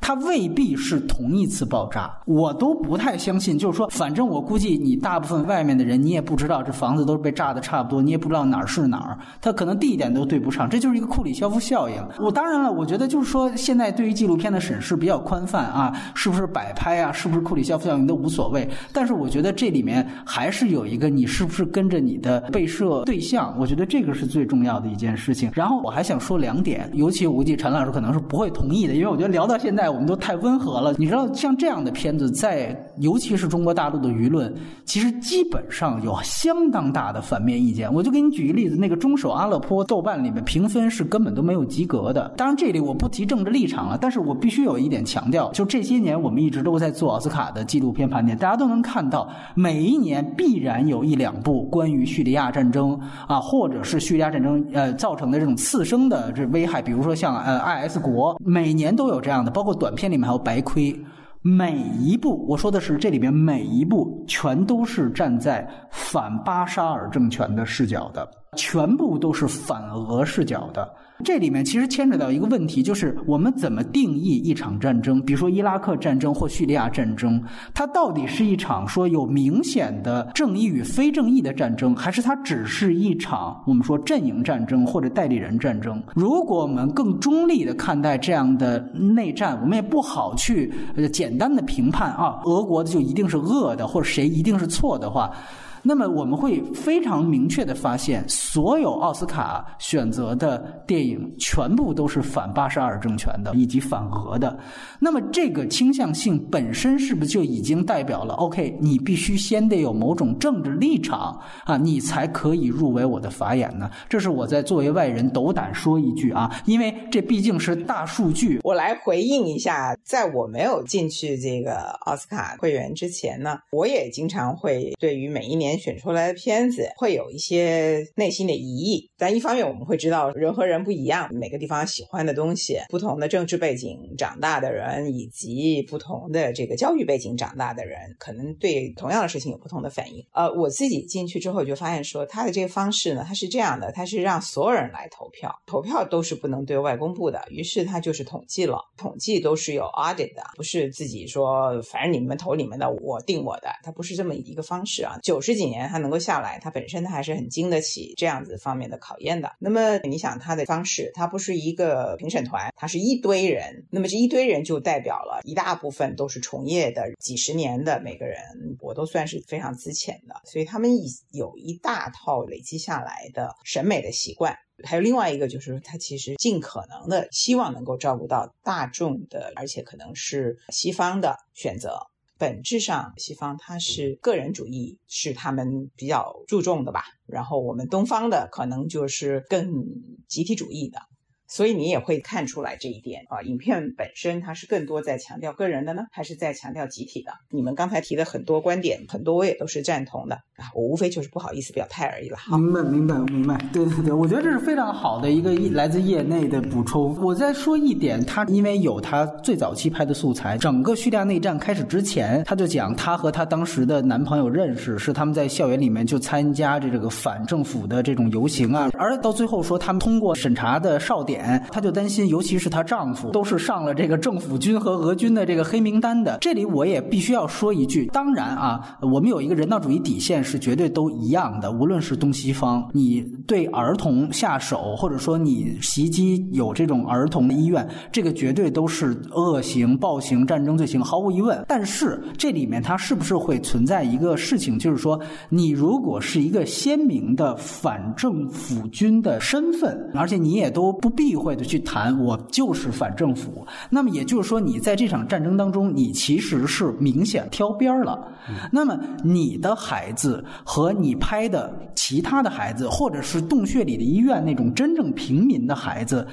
它未必是同一次爆炸，我都不太相信。就是说，反正我估计你大部分外面的人，你也不知道这房子都是被炸的差不多，你也不知道哪儿是哪儿，它可能地点都对不上，这就是一个库里肖夫效应。我当然了，我觉得就是说，现在对于纪录片的审视比较宽泛啊，是不是摆拍啊，是不是库里肖夫效应都无所谓。但是我觉得这里面还是有一个，你是不是跟着你的被摄对象？我觉得这个是最重要的一件事情。然后我还想说两点，尤其我估计陈老师可能是不会同意的，因为我觉得聊到现在。我们都太温和了，你知道，像这样的片子，在尤其是中国大陆的舆论，其实基本上有相当大的反面意见。我就给你举一个例子，那个《中手阿勒颇》豆瓣里面评分是根本都没有及格的。当然，这里我不提政治立场了，但是我必须有一点强调，就这些年我们一直都在做奥斯卡的纪录片盘点，大家都能看到，每一年必然有一两部关于叙利亚战争啊，或者是叙利亚战争呃造成的这种次生的这危害，比如说像呃 IS 国，每年都有这样的，包括。短片里面还有白盔，每一部我说的是这里面每一部全都是站在反巴沙尔政权的视角的，全部都是反俄视角的。这里面其实牵扯到一个问题，就是我们怎么定义一场战争？比如说伊拉克战争或叙利亚战争，它到底是一场说有明显的正义与非正义的战争，还是它只是一场我们说阵营战争或者代理人战争？如果我们更中立的看待这样的内战，我们也不好去简单的评判啊，俄国的就一定是恶的，或者谁一定是错的话。那么我们会非常明确的发现，所有奥斯卡选择的电影全部都是反巴沙尔政权的，以及反俄的。那么这个倾向性本身是不是就已经代表了？OK，你必须先得有某种政治立场啊，你才可以入围我的法眼呢？这是我在作为外人斗胆说一句啊，因为这毕竟是大数据。我来回应一下，在我没有进去这个奥斯卡会员之前呢，我也经常会对于每一年。选出来的片子会有一些内心的疑义，但一方面我们会知道人和人不一样，每个地方喜欢的东西，不同的政治背景长大的人，以及不同的这个教育背景长大的人，可能对同样的事情有不同的反应。呃，我自己进去之后就发现说，他的这个方式呢，他是这样的，他是让所有人来投票，投票都是不能对外公布的，于是他就是统计了，统计都是有 audit 的，不是自己说反正你们投你们的，我定我的，他不是这么一个方式啊，九十几。几年他能够下来，他本身他还是很经得起这样子方面的考验的。那么你想他的方式，他不是一个评审团，他是一堆人。那么这一堆人就代表了一大部分都是从业的几十年的每个人，我都算是非常资浅的，所以他们有一大套累积下来的审美的习惯。还有另外一个就是他其实尽可能的希望能够照顾到大众的，而且可能是西方的选择。本质上，西方它是个人主义，是他们比较注重的吧。然后我们东方的可能就是更集体主义的。所以你也会看出来这一点啊，影片本身它是更多在强调个人的呢，还是在强调集体的？你们刚才提的很多观点，很多我也都是赞同的啊，我无非就是不好意思表态而已了。明白，明白，明白。对对对，我觉得这是非常好的一个来自业内的补充。我再说一点，他因为有他最早期拍的素材，整个叙利亚内战开始之前，他就讲他和他当时的男朋友认识，是他们在校园里面就参加这这个反政府的这种游行啊，而到最后说他们通过审查的哨点。她就担心，尤其是她丈夫都是上了这个政府军和俄军的这个黑名单的。这里我也必须要说一句，当然啊，我们有一个人道主义底线是绝对都一样的，无论是东西方，你对儿童下手，或者说你袭击有这种儿童的医院，这个绝对都是恶行、暴行、战争罪行，毫无疑问。但是这里面它是不是会存在一个事情，就是说，你如果是一个鲜明的反政府军的身份，而且你也都不避讳的。去谈我就是反政府，那么也就是说，你在这场战争当中，你其实是明显挑边儿了。那么你的孩子和你拍的其他的孩子，或者是洞穴里的医院那种真正平民的孩子。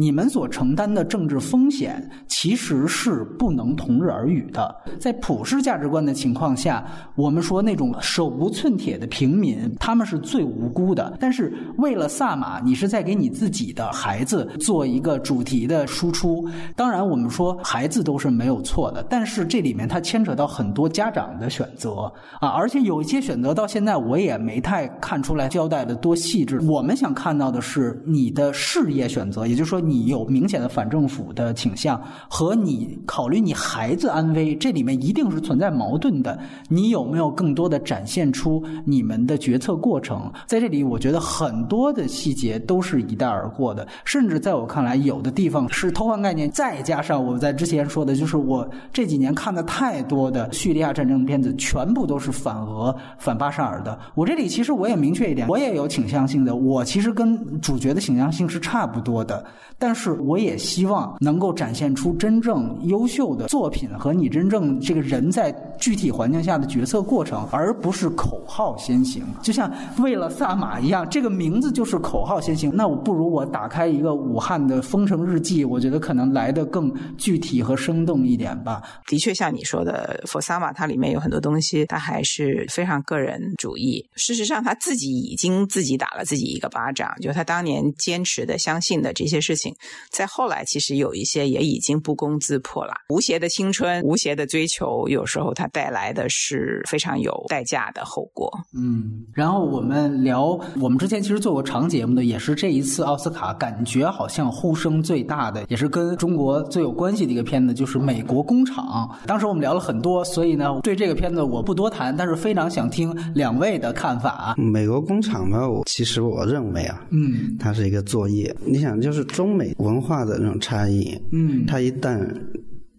你们所承担的政治风险其实是不能同日而语的。在普世价值观的情况下，我们说那种手无寸铁的平民，他们是最无辜的。但是为了萨马，你是在给你自己的孩子做一个主题的输出。当然，我们说孩子都是没有错的，但是这里面它牵扯到很多家长的选择啊，而且有一些选择到现在我也没太看出来交代的多细致。我们想看到的是你的事业选择，也就是说你有明显的反政府的倾向，和你考虑你孩子安危，这里面一定是存在矛盾的。你有没有更多的展现出你们的决策过程？在这里，我觉得很多的细节都是一带而过的，甚至在我看来，有的地方是偷换概念，再加上我在之前说的，就是我这几年看的太多的叙利亚战争片子，全部都是反俄、反巴沙尔的。我这里其实我也明确一点，我也有倾向性的，我其实跟主角的倾向性是差不多的，但是我也希望能够展现出真正优秀的作品和你真正这个人在具体环境下的决策过程，而不是口号先行。就像为了萨马一样，这个名字就是口号先行。那我不如我打开一个武汉的封城日记，我觉得可能来的更具体和生动一点吧。的确，像你说的，佛萨马它里面有很多东西，它还是非常个人主义。事实上，他自己已经自己打了自己一个巴掌，就他当年坚持的、相信的这些事情，在后来其实有一些也已经不攻自破了。无邪的青春，无邪的追求，有时候他带来的是非常有代价的后果。嗯，然后我们聊，我们之前其实做过长节目的，也是这一次奥斯卡感觉好像呼声最大的，也是跟中国最有关系的一个片子，就是《美国工厂》。当时我们聊了很多，所以呢，对这个片子我不多谈，但是非常想听两位的看法。美国工厂呢，我其实我认为啊，嗯它是一个作业。你想，就是中美文化的那种差异，嗯，它一旦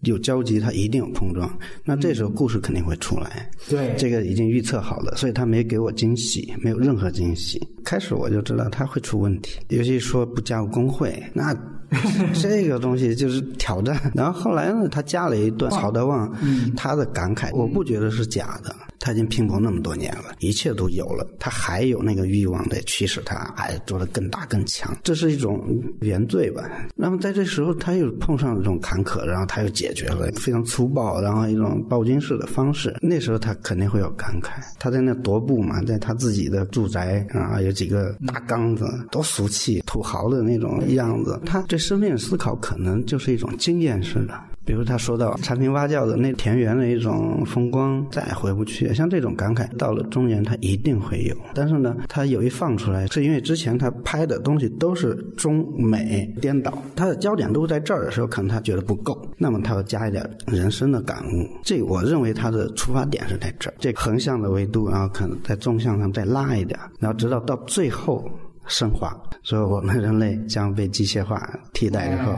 有交集，它一定有碰撞，那这时候故事肯定会出来。对这个已经预测好了，所以他没给我惊喜，没有任何惊喜。开始我就知道他会出问题，尤其说不加入工会，那 *laughs* 这个东西就是挑战。然后后来呢，他加了一段曹德旺他的感慨，我不觉得是假的。他已经拼搏那么多年了，一切都有了，他还有那个欲望在驱使他，还做得更大更强，这是一种原罪吧。那么在这时候，他又碰上这种坎坷，然后他又解决了，非常粗暴，然后一种暴君式的方式。那时候他肯定会有感慨。他在那踱步嘛，在他自己的住宅啊，有几个大缸子，多俗气、土豪的那种样子。他对生命思考可能就是一种经验式的。比如他说到产品挖窖的那田园的一种风光，再也回不去。像这种感慨，到了中原他一定会有。但是呢，他有一放出来，是因为之前他拍的东西都是中美颠倒，他的焦点都在这儿的时候，可能他觉得不够，那么他要加一点人生的感悟。这我认为他的出发点是在这儿，这横向的维度，然后可能在纵向上再拉一点，然后直到到最后。升华，所以我们人类将被机械化替代之后，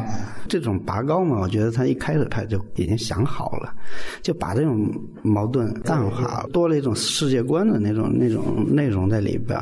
这种拔高嘛，我觉得他一开始他就已经想好了，就把这种矛盾淡化，多了一种世界观的那种那种内容在里边，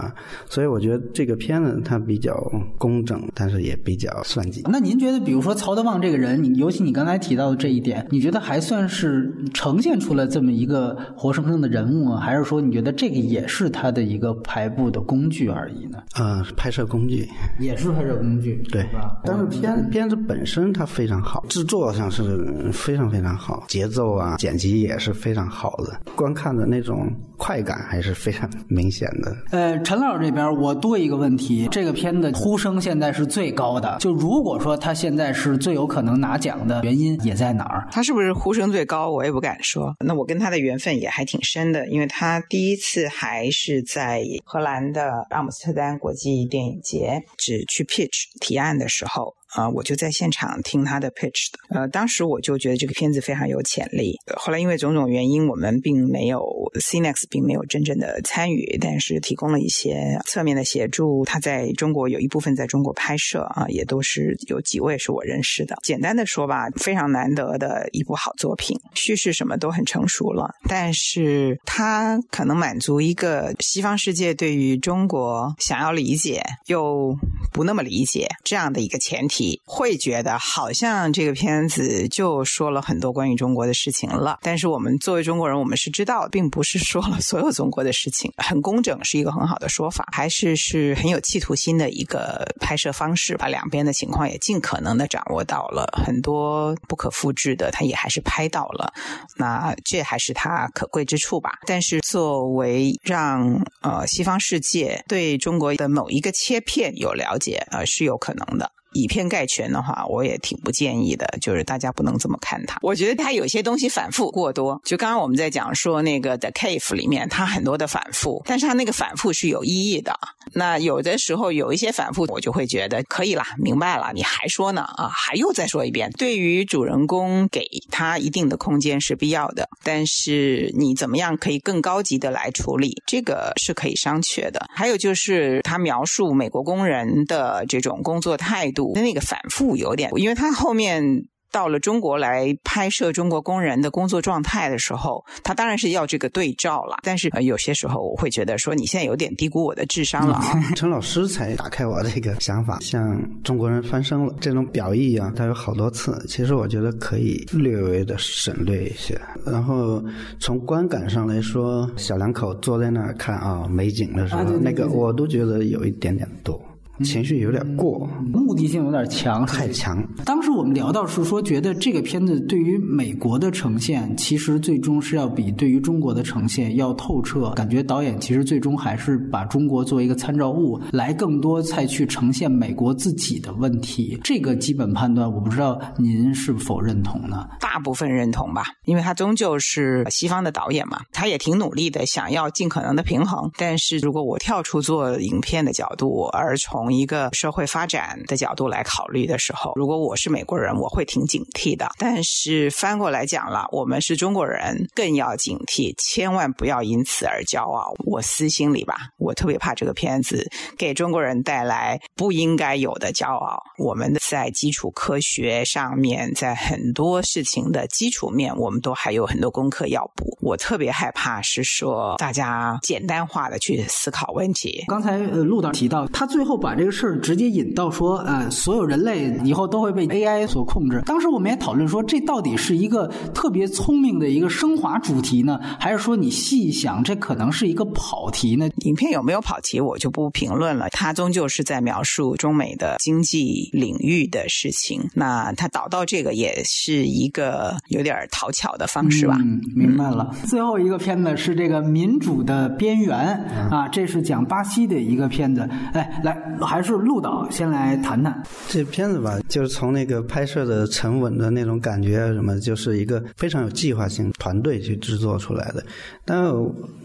所以我觉得这个片子它比较工整，但是也比较算计。那您觉得，比如说曹德旺这个人，你尤其你刚才提到的这一点，你觉得还算是呈现出了这么一个活生生的人物，还是说你觉得这个也是他的一个排布的工具而已呢？呃，拍摄工具。也是拍摄工具，对。吧？但是片片子本身它非常好，制作上是非常非常好，节奏啊、剪辑也是非常好的，观看的那种快感还是非常明显的。呃，陈老师这边我多一个问题，这个片子呼声现在是最高的，就如果说他现在是最有可能拿奖的原因也在哪儿？他是不是呼声最高？我也不敢说。那我跟他的缘分也还挺深的，因为他第一次还是在荷兰的阿姆斯特丹国际电影节只去 pitch 提案的时候。啊、我就在现场听他的 pitch 的。呃，当时我就觉得这个片子非常有潜力。后来因为种种原因，我们并没有 CNEX 并没有真正的参与，但是提供了一些侧面的协助。他在中国有一部分在中国拍摄啊，也都是有几位是我认识的。简单的说吧，非常难得的一部好作品，叙事什么都很成熟了，但是它可能满足一个西方世界对于中国想要理解又不那么理解这样的一个前提，你会觉得好像这个片子就说了很多关于中国的事情了。但是我们作为中国人，我们是知道，并不是说了所有中国的事情。很工整是一个很好的说法，还是是很有企图心的一个拍摄方式，把两边的情况也尽可能的掌握到了，很多不可复制的，他也还是拍到了。那这还是他可贵之处吧。但是作为让呃西方世界对中国的某一个切片有了解，呃是有可能的。以偏概全的话，我也挺不建议的，就是大家不能这么看它。我觉得它有些东西反复过多，就刚刚我们在讲说那个《The Cave》里面，它很多的反复，但是它那个反复是有意义的。那有的时候有一些反复，我就会觉得可以啦，明白了，你还说呢啊，还又再说一遍。对于主人公给他一定的空间是必要的，但是你怎么样可以更高级的来处理，这个是可以商榷的。还有就是他描述美国工人的这种工作态度。那个反复有点，因为他后面。到了中国来拍摄中国工人的工作状态的时候，他当然是要这个对照了。但是有些时候我会觉得说，你现在有点低估我的智商了啊！陈老师才打开我这个想法，像中国人翻身了这种表意啊，他有好多次。其实我觉得可以略微的省略一些。然后从观感上来说，小两口坐在那儿看啊美景的时候，那个我都觉得有一点点多。情绪有点过，目的性有点强，太强。当时我们聊到是说，觉得这个片子对于美国的呈现，其实最终是要比对于中国的呈现要透彻。感觉导演其实最终还是把中国作为一个参照物，来更多再去呈现美国自己的问题。这个基本判断，我不知道您是否认同呢？大部分认同吧，因为他终究是西方的导演嘛，他也挺努力的，想要尽可能的平衡。但是如果我跳出做影片的角度，而从一个社会发展的角度来考虑的时候，如果我是美国人，我会挺警惕的。但是翻过来讲了，我们是中国人，更要警惕，千万不要因此而骄傲。我私心里吧，我特别怕这个片子给中国人带来不应该有的骄傲。我们在基础科学上面，在很多事情的基础面，我们都还有很多功课要补。我特别害怕是说大家简单化的去思考问题。刚才呃陆导提到，他最后把。把这个事儿直接引到说，呃，所有人类以后都会被 AI 所控制。当时我们也讨论说，这到底是一个特别聪明的一个升华主题呢，还是说你细想，这可能是一个跑题呢？影片有没有跑题，我就不评论了。它终究是在描述中美的经济领域的事情。那它导到这个也是一个有点讨巧的方式吧？嗯，明白了。最后一个片子是这个《民主的边缘》啊，这是讲巴西的一个片子。哎，来。还是陆导先来谈谈这片子吧，就是从那个拍摄的沉稳的那种感觉，什么就是一个非常有计划性团队去制作出来的，但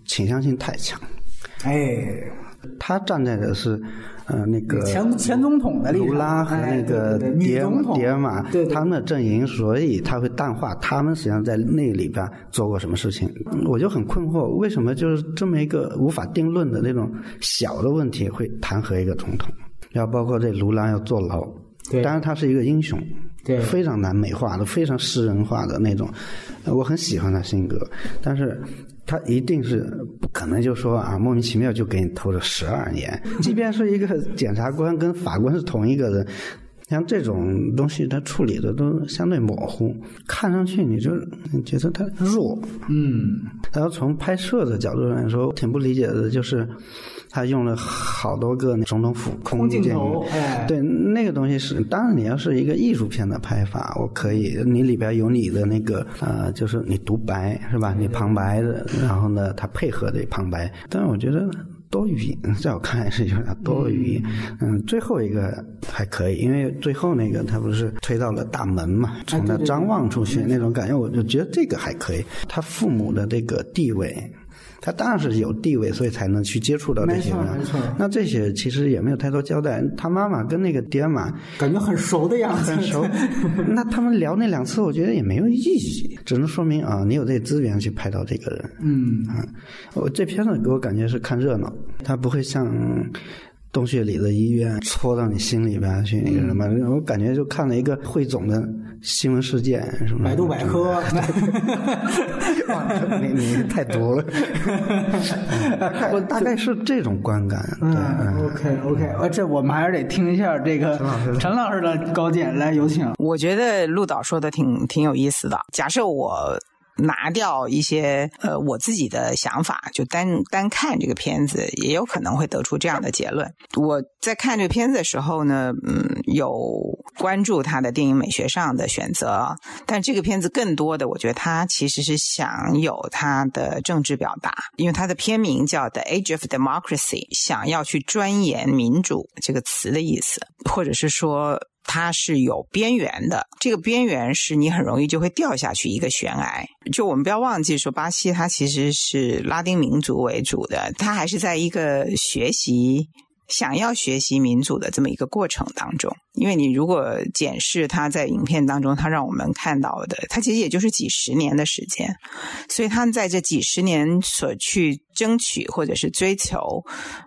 倾向性太强。哎，他站在的是呃那个前前总统的卢拉和那个迪迪尔玛他们的阵营，所以他会淡化他们实际上在那里边做过什么事情。我就很困惑，为什么就是这么一个无法定论的那种小的问题会弹劾一个总统？要包括这卢拉要坐牢，当然他是一个英雄，非常难美化的、非常诗人化的那种，我很喜欢他性格，但是他一定是不可能就说啊莫名其妙就给你投了十二年，即便是一个检察官跟法官是同一个人。像这种东西，它处理的都相对模糊，看上去你就觉得它弱。嗯，然后从拍摄的角度来说，挺不理解的，就是他用了好多个总统府空镜头，对那个东西是，当然你要是一个艺术片的拍法，我可以，你里边有你的那个呃，就是你独白是吧？你旁白的，然后呢，他配合的旁白，但是我觉得。多余，在我看来是有点多余。嗯，最后一个还可以，因为最后那个他不是推到了大门嘛，从那张望出去那种感觉，我就觉得这个还可以。他父母的这个地位。他当然是有地位，所以才能去接触到这些人。没错，那这些其实也没有太多交代。他妈妈跟那个爹妈感觉很熟的样子，很熟。*laughs* 那他们聊那两次，我觉得也没有意义，只能说明啊，你有这资源去拍到这个人。嗯啊，我这片子给我感觉是看热闹，他不会像洞穴里的医院戳到你心里边去，那个什么，我感觉就看了一个汇总的新闻事件，什么百度百科，*laughs* 你你太多了，我 *laughs* 大概是这种观感。对，OK OK，呃，这我们还是得听一下这个陈老师的高见，来有请。我觉得陆导说的挺挺有意思的。假设我。拿掉一些呃我自己的想法，就单单看这个片子，也有可能会得出这样的结论。我在看这个片子的时候呢，嗯，有关注他的电影美学上的选择，但这个片子更多的，我觉得他其实是想有他的政治表达，因为他的片名叫《The Age of Democracy》，想要去钻研民主这个词的意思，或者是说。它是有边缘的，这个边缘是你很容易就会掉下去一个悬崖。就我们不要忘记说，巴西它其实是拉丁民族为主的，它还是在一个学习。想要学习民主的这么一个过程当中，因为你如果检视他在影片当中，他让我们看到的，他其实也就是几十年的时间，所以他在这几十年所去争取或者是追求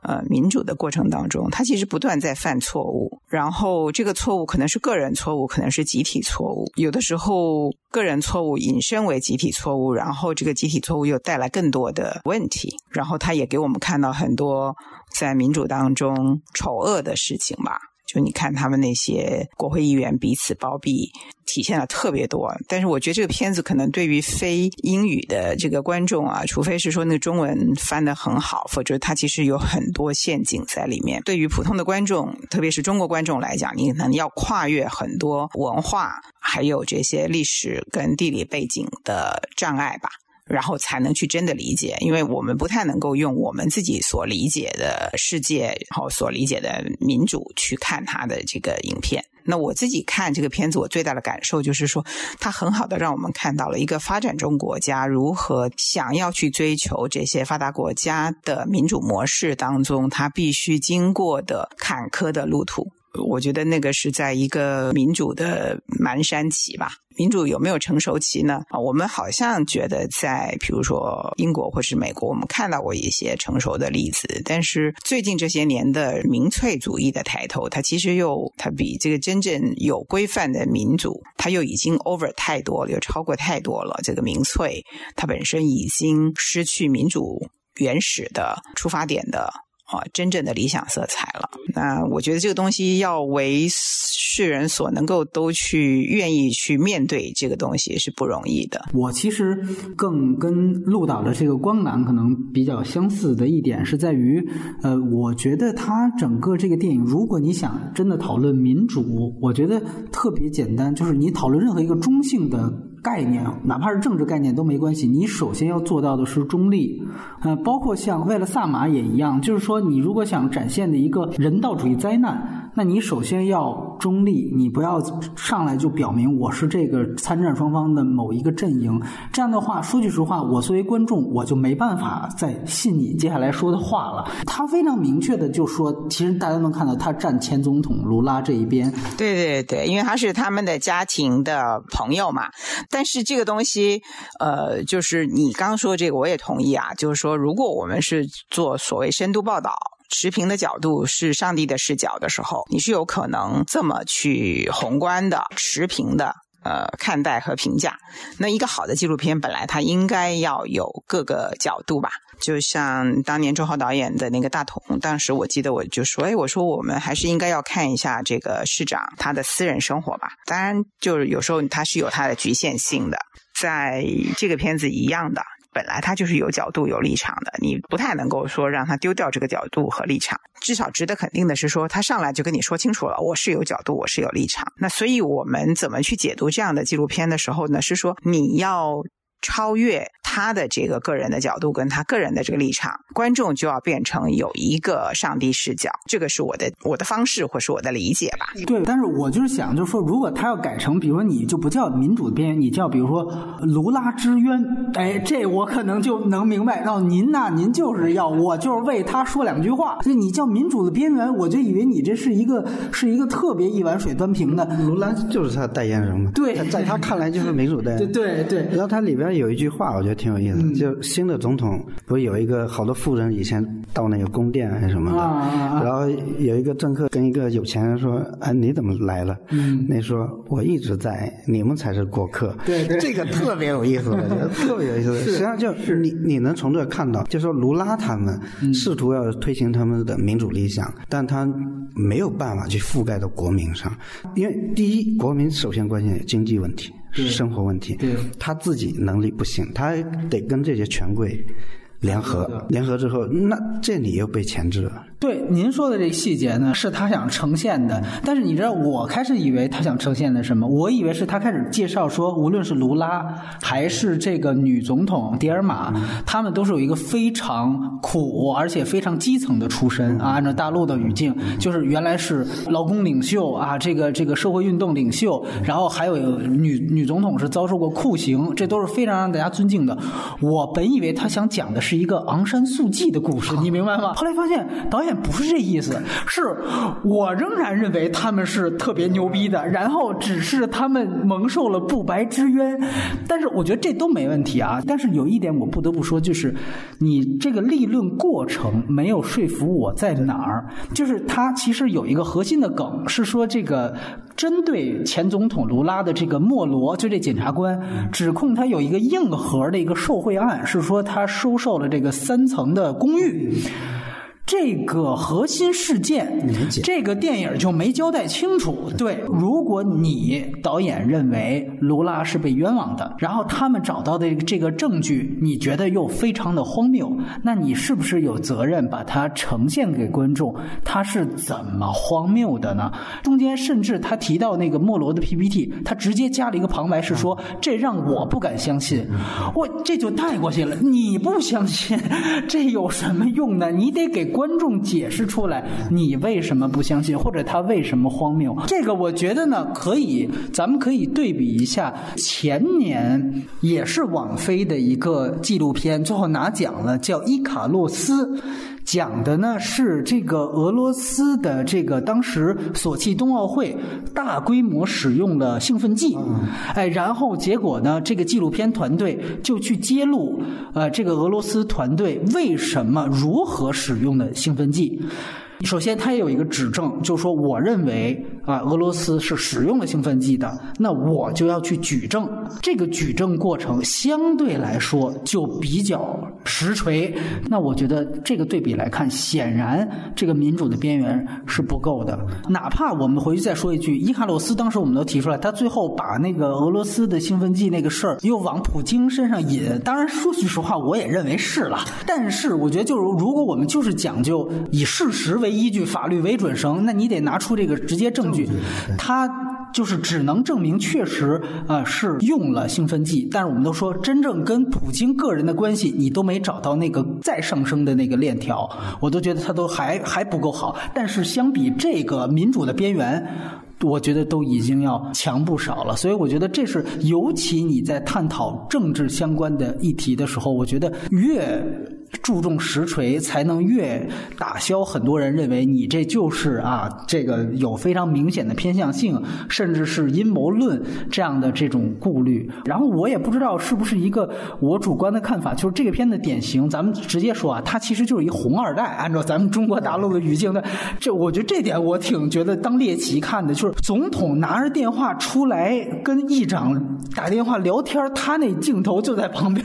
呃民主的过程当中，他其实不断在犯错误，然后这个错误可能是个人错误，可能是集体错误，有的时候个人错误引申为集体错误，然后这个集体错误又带来更多的问题，然后他也给我们看到很多。在民主当中丑恶的事情吧，就你看他们那些国会议员彼此包庇，体现了特别多。但是我觉得这个片子可能对于非英语的这个观众啊，除非是说那个中文翻得很好，否则它其实有很多陷阱在里面。对于普通的观众，特别是中国观众来讲，你可能要跨越很多文化，还有这些历史跟地理背景的障碍吧。然后才能去真的理解，因为我们不太能够用我们自己所理解的世界，然后所理解的民主去看他的这个影片。那我自己看这个片子，我最大的感受就是说，它很好的让我们看到了一个发展中国家如何想要去追求这些发达国家的民主模式当中，它必须经过的坎坷的路途。我觉得那个是在一个民主的蛮山期吧。民主有没有成熟期呢？啊，我们好像觉得在比如说英国或是美国，我们看到过一些成熟的例子。但是最近这些年的民粹主义的抬头，它其实又它比这个真正有规范的民主，它又已经 over 太多了，又超过太多了。这个民粹它本身已经失去民主原始的出发点的。啊，真正的理想色彩了。那我觉得这个东西要为世人所能够都去愿意去面对这个东西是不容易的。我其实更跟陆导的这个观感可能比较相似的一点是在于，呃，我觉得他整个这个电影，如果你想真的讨论民主，我觉得特别简单，就是你讨论任何一个中性的。概念，哪怕是政治概念都没关系。你首先要做到的是中立，呃，包括像为了萨马也一样，就是说，你如果想展现的一个人道主义灾难，那你首先要中立，你不要上来就表明我是这个参战双方的某一个阵营。这样的话，说句实话，我作为观众，我就没办法再信你接下来说的话了。他非常明确的就说，其实大家能看到他站前总统卢拉这一边。对对对，因为他是他们的家庭的朋友嘛。但是这个东西，呃，就是你刚说这个，我也同意啊。就是说，如果我们是做所谓深度报道、持平的角度，是上帝的视角的时候，你是有可能这么去宏观的、持平的。呃，看待和评价，那一个好的纪录片本来它应该要有各个角度吧。就像当年周浩导演的那个大同，当时我记得我就说，哎，我说我们还是应该要看一下这个市长他的私人生活吧。当然，就是有时候他是有他的局限性的，在这个片子一样的。本来他就是有角度、有立场的，你不太能够说让他丢掉这个角度和立场。至少值得肯定的是，说他上来就跟你说清楚了，我是有角度，我是有立场。那所以我们怎么去解读这样的纪录片的时候呢？是说你要。超越他的这个个人的角度，跟他个人的这个立场，观众就要变成有一个上帝视角。这个是我的我的方式，或是我的理解吧。对，但是我就是想，就是说，如果他要改成，比如说你就不叫民主的边缘，你叫比如说卢拉之渊，哎，这我可能就能明白。然后您呢，您就是要我就是为他说两句话。所以你叫民主的边缘，我就以为你这是一个是一个特别一碗水端平的。卢拉就是他的代言人嘛。对，在他看来就是民主的。*laughs* 对对对。然后他里边。有一句话，我觉得挺有意思。就新的总统不是有一个好多富人以前到那个宫殿还是什么的，然后有一个政客跟一个有钱人说：“哎，你怎么来了？”嗯，那说：“我一直在，你们才是过客。”对对，这个特别有意思，我觉得 *laughs* 特别有意思。实际上就你你能从这看到，就说卢拉他们试图要推行他们的民主理想，但他没有办法去覆盖到国民上，因为第一，国民首先关心经济问题。生活问题，他自己能力不行，他得跟这些权贵联合，联合之后，那这里又被钳制了。对您说的这个细节呢，是他想呈现的。但是你知道，我开始以为他想呈现的什么？我以为是他开始介绍说，无论是卢拉还是这个女总统迪尔玛，他们都是有一个非常苦而且非常基层的出身啊。按照大陆的语境，就是原来是劳工领袖啊，这个这个社会运动领袖，然后还有女女总统是遭受过酷刑，这都是非常让大家尊敬的。我本以为他想讲的是一个昂山素季的故事，你明白吗？后来发现导演。不是这意思，是我仍然认为他们是特别牛逼的，然后只是他们蒙受了不白之冤，但是我觉得这都没问题啊。但是有一点我不得不说，就是你这个立论过程没有说服我在哪儿，就是他其实有一个核心的梗是说，这个针对前总统卢拉的这个莫罗，就这检察官指控他有一个硬核的一个受贿案，是说他收受了这个三层的公寓。这个核心事件，这个电影就没交代清楚。对，如果你导演认为卢拉是被冤枉的，然后他们找到的这个证据，你觉得又非常的荒谬，那你是不是有责任把它呈现给观众？他是怎么荒谬的呢？中间甚至他提到那个莫罗的 PPT，他直接加了一个旁白，是说这让我不敢相信。我这就带过去了，你不相信，这有什么用呢？你得给。观观众解释出来，你为什么不相信，或者他为什么荒谬？这个我觉得呢，可以，咱们可以对比一下前年也是网飞的一个纪录片，最后拿奖了，叫《伊卡洛斯》。讲的呢是这个俄罗斯的这个当时索契冬奥会大规模使用了兴奋剂，哎，然后结果呢，这个纪录片团队就去揭露，呃，这个俄罗斯团队为什么如何使用的兴奋剂。首先，他也有一个指证，就是说，我认为啊，俄罗斯是使用了兴奋剂的，那我就要去举证。这个举证过程相对来说就比较实锤。那我觉得这个对比来看，显然这个民主的边缘是不够的。哪怕我们回去再说一句，伊卡洛斯当时我们都提出来，他最后把那个俄罗斯的兴奋剂那个事儿又往普京身上引。当然，说句实话，我也认为是了。但是，我觉得就是如果我们就是讲究以事实为依据法律为准绳，那你得拿出这个直接证据，他就是只能证明确实啊是用了兴奋剂，但是我们都说真正跟普京个人的关系，你都没找到那个再上升的那个链条，我都觉得他都还还不够好。但是相比这个民主的边缘，我觉得都已经要强不少了。所以我觉得这是尤其你在探讨政治相关的议题的时候，我觉得越。注重实锤，才能越打消很多人认为你这就是啊，这个有非常明显的偏向性，甚至是阴谋论这样的这种顾虑。然后我也不知道是不是一个我主观的看法，就是这个片的典型，咱们直接说啊，他其实就是一红二代。按照咱们中国大陆的语境的，这我觉得这点我挺觉得当猎奇看的，就是总统拿着电话出来跟议长打电话聊天，他那镜头就在旁边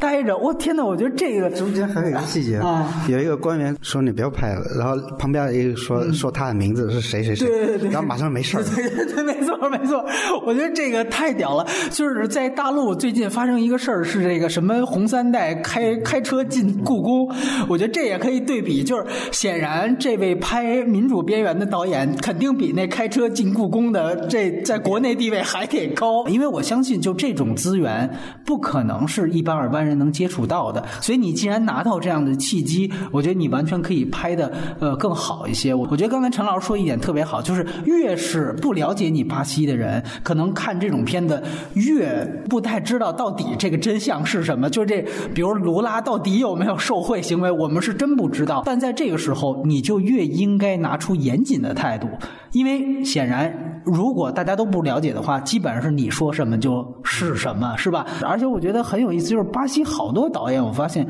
待着。我天哪，我觉得这个。中间还有一个细节啊，有一个官员说你不要拍了，然后旁边一个说说他的名字是谁谁谁，对对对，然后马上没事儿。*laughs* 对对，没错没错，我觉得这个太屌了。就是在大陆最近发生一个事儿，是这个什么红三代开开车进故宫，我觉得这也可以对比。就是显然这位拍《民主边缘》的导演，肯定比那开车进故宫的这在国内地位还得高，因为我相信就这种资源不可能是一般二般人能接触到的。所以你既然拿到这样的契机，我觉得你完全可以拍的呃更好一些。我我觉得刚才陈老师说一点特别好，就是越是不了解你巴西的人，可能看这种片子越不太知道到底这个真相是什么。就这，比如卢拉到底有没有受贿行为，我们是真不知道。但在这个时候，你就越应该拿出严谨的态度，因为显然如果大家都不了解的话，基本上是你说什么就是什么，是吧？而且我觉得很有意思，就是巴西好多导演，我发现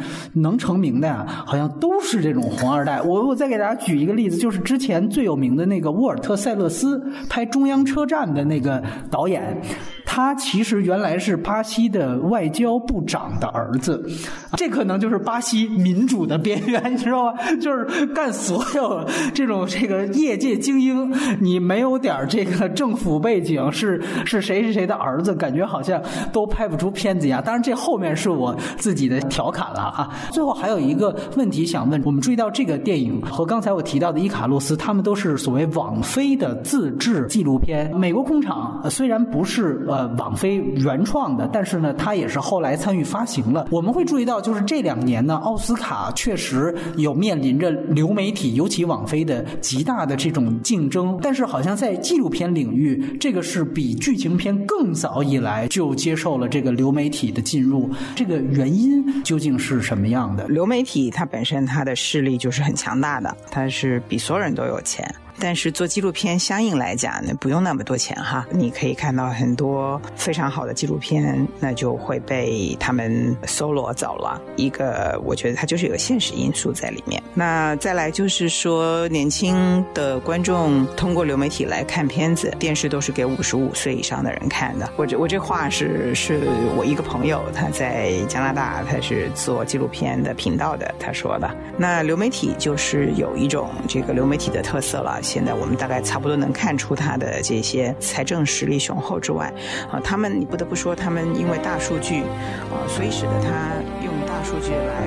能成名的呀，好像都是这种红二代。我我再给大家举一个例子，就是之前最有名的那个沃尔特·塞勒斯拍《中央车站》的那个导演。他其实原来是巴西的外交部长的儿子，这可能就是巴西民主的边缘，你知道吗？*laughs* 就是干所有这种这个业界精英，你没有点这个政府背景，是是谁是谁的儿子，感觉好像都拍不出片子呀。当然，这后面是我自己的调侃了啊。最后还有一个问题想问：我们注意到这个电影和刚才我提到的伊卡洛斯，他们都是所谓网飞的自制纪录片。美国工厂虽然不是呃。网飞原创的，但是呢，它也是后来参与发行了。我们会注意到，就是这两年呢，奥斯卡确实有面临着流媒体，尤其网飞的极大的这种竞争。但是，好像在纪录片领域，这个是比剧情片更早以来就接受了这个流媒体的进入。这个原因究竟是什么样的？流媒体它本身它的势力就是很强大的，它是比所有人都有钱。但是做纪录片相应来讲呢，不用那么多钱哈。你可以看到很多非常好的纪录片，那就会被他们搜罗走了。一个，我觉得它就是有现实因素在里面。那再来就是说，年轻的观众通过流媒体来看片子，电视都是给五十五岁以上的人看的。我这我这话是是我一个朋友，他在加拿大，他是做纪录片的频道的，他说的。那流媒体就是有一种这个流媒体的特色了。现在我们大概差不多能看出它的这些财政实力雄厚之外，啊，他们你不得不说，他们因为大数据，啊，所以使得他用大数据来。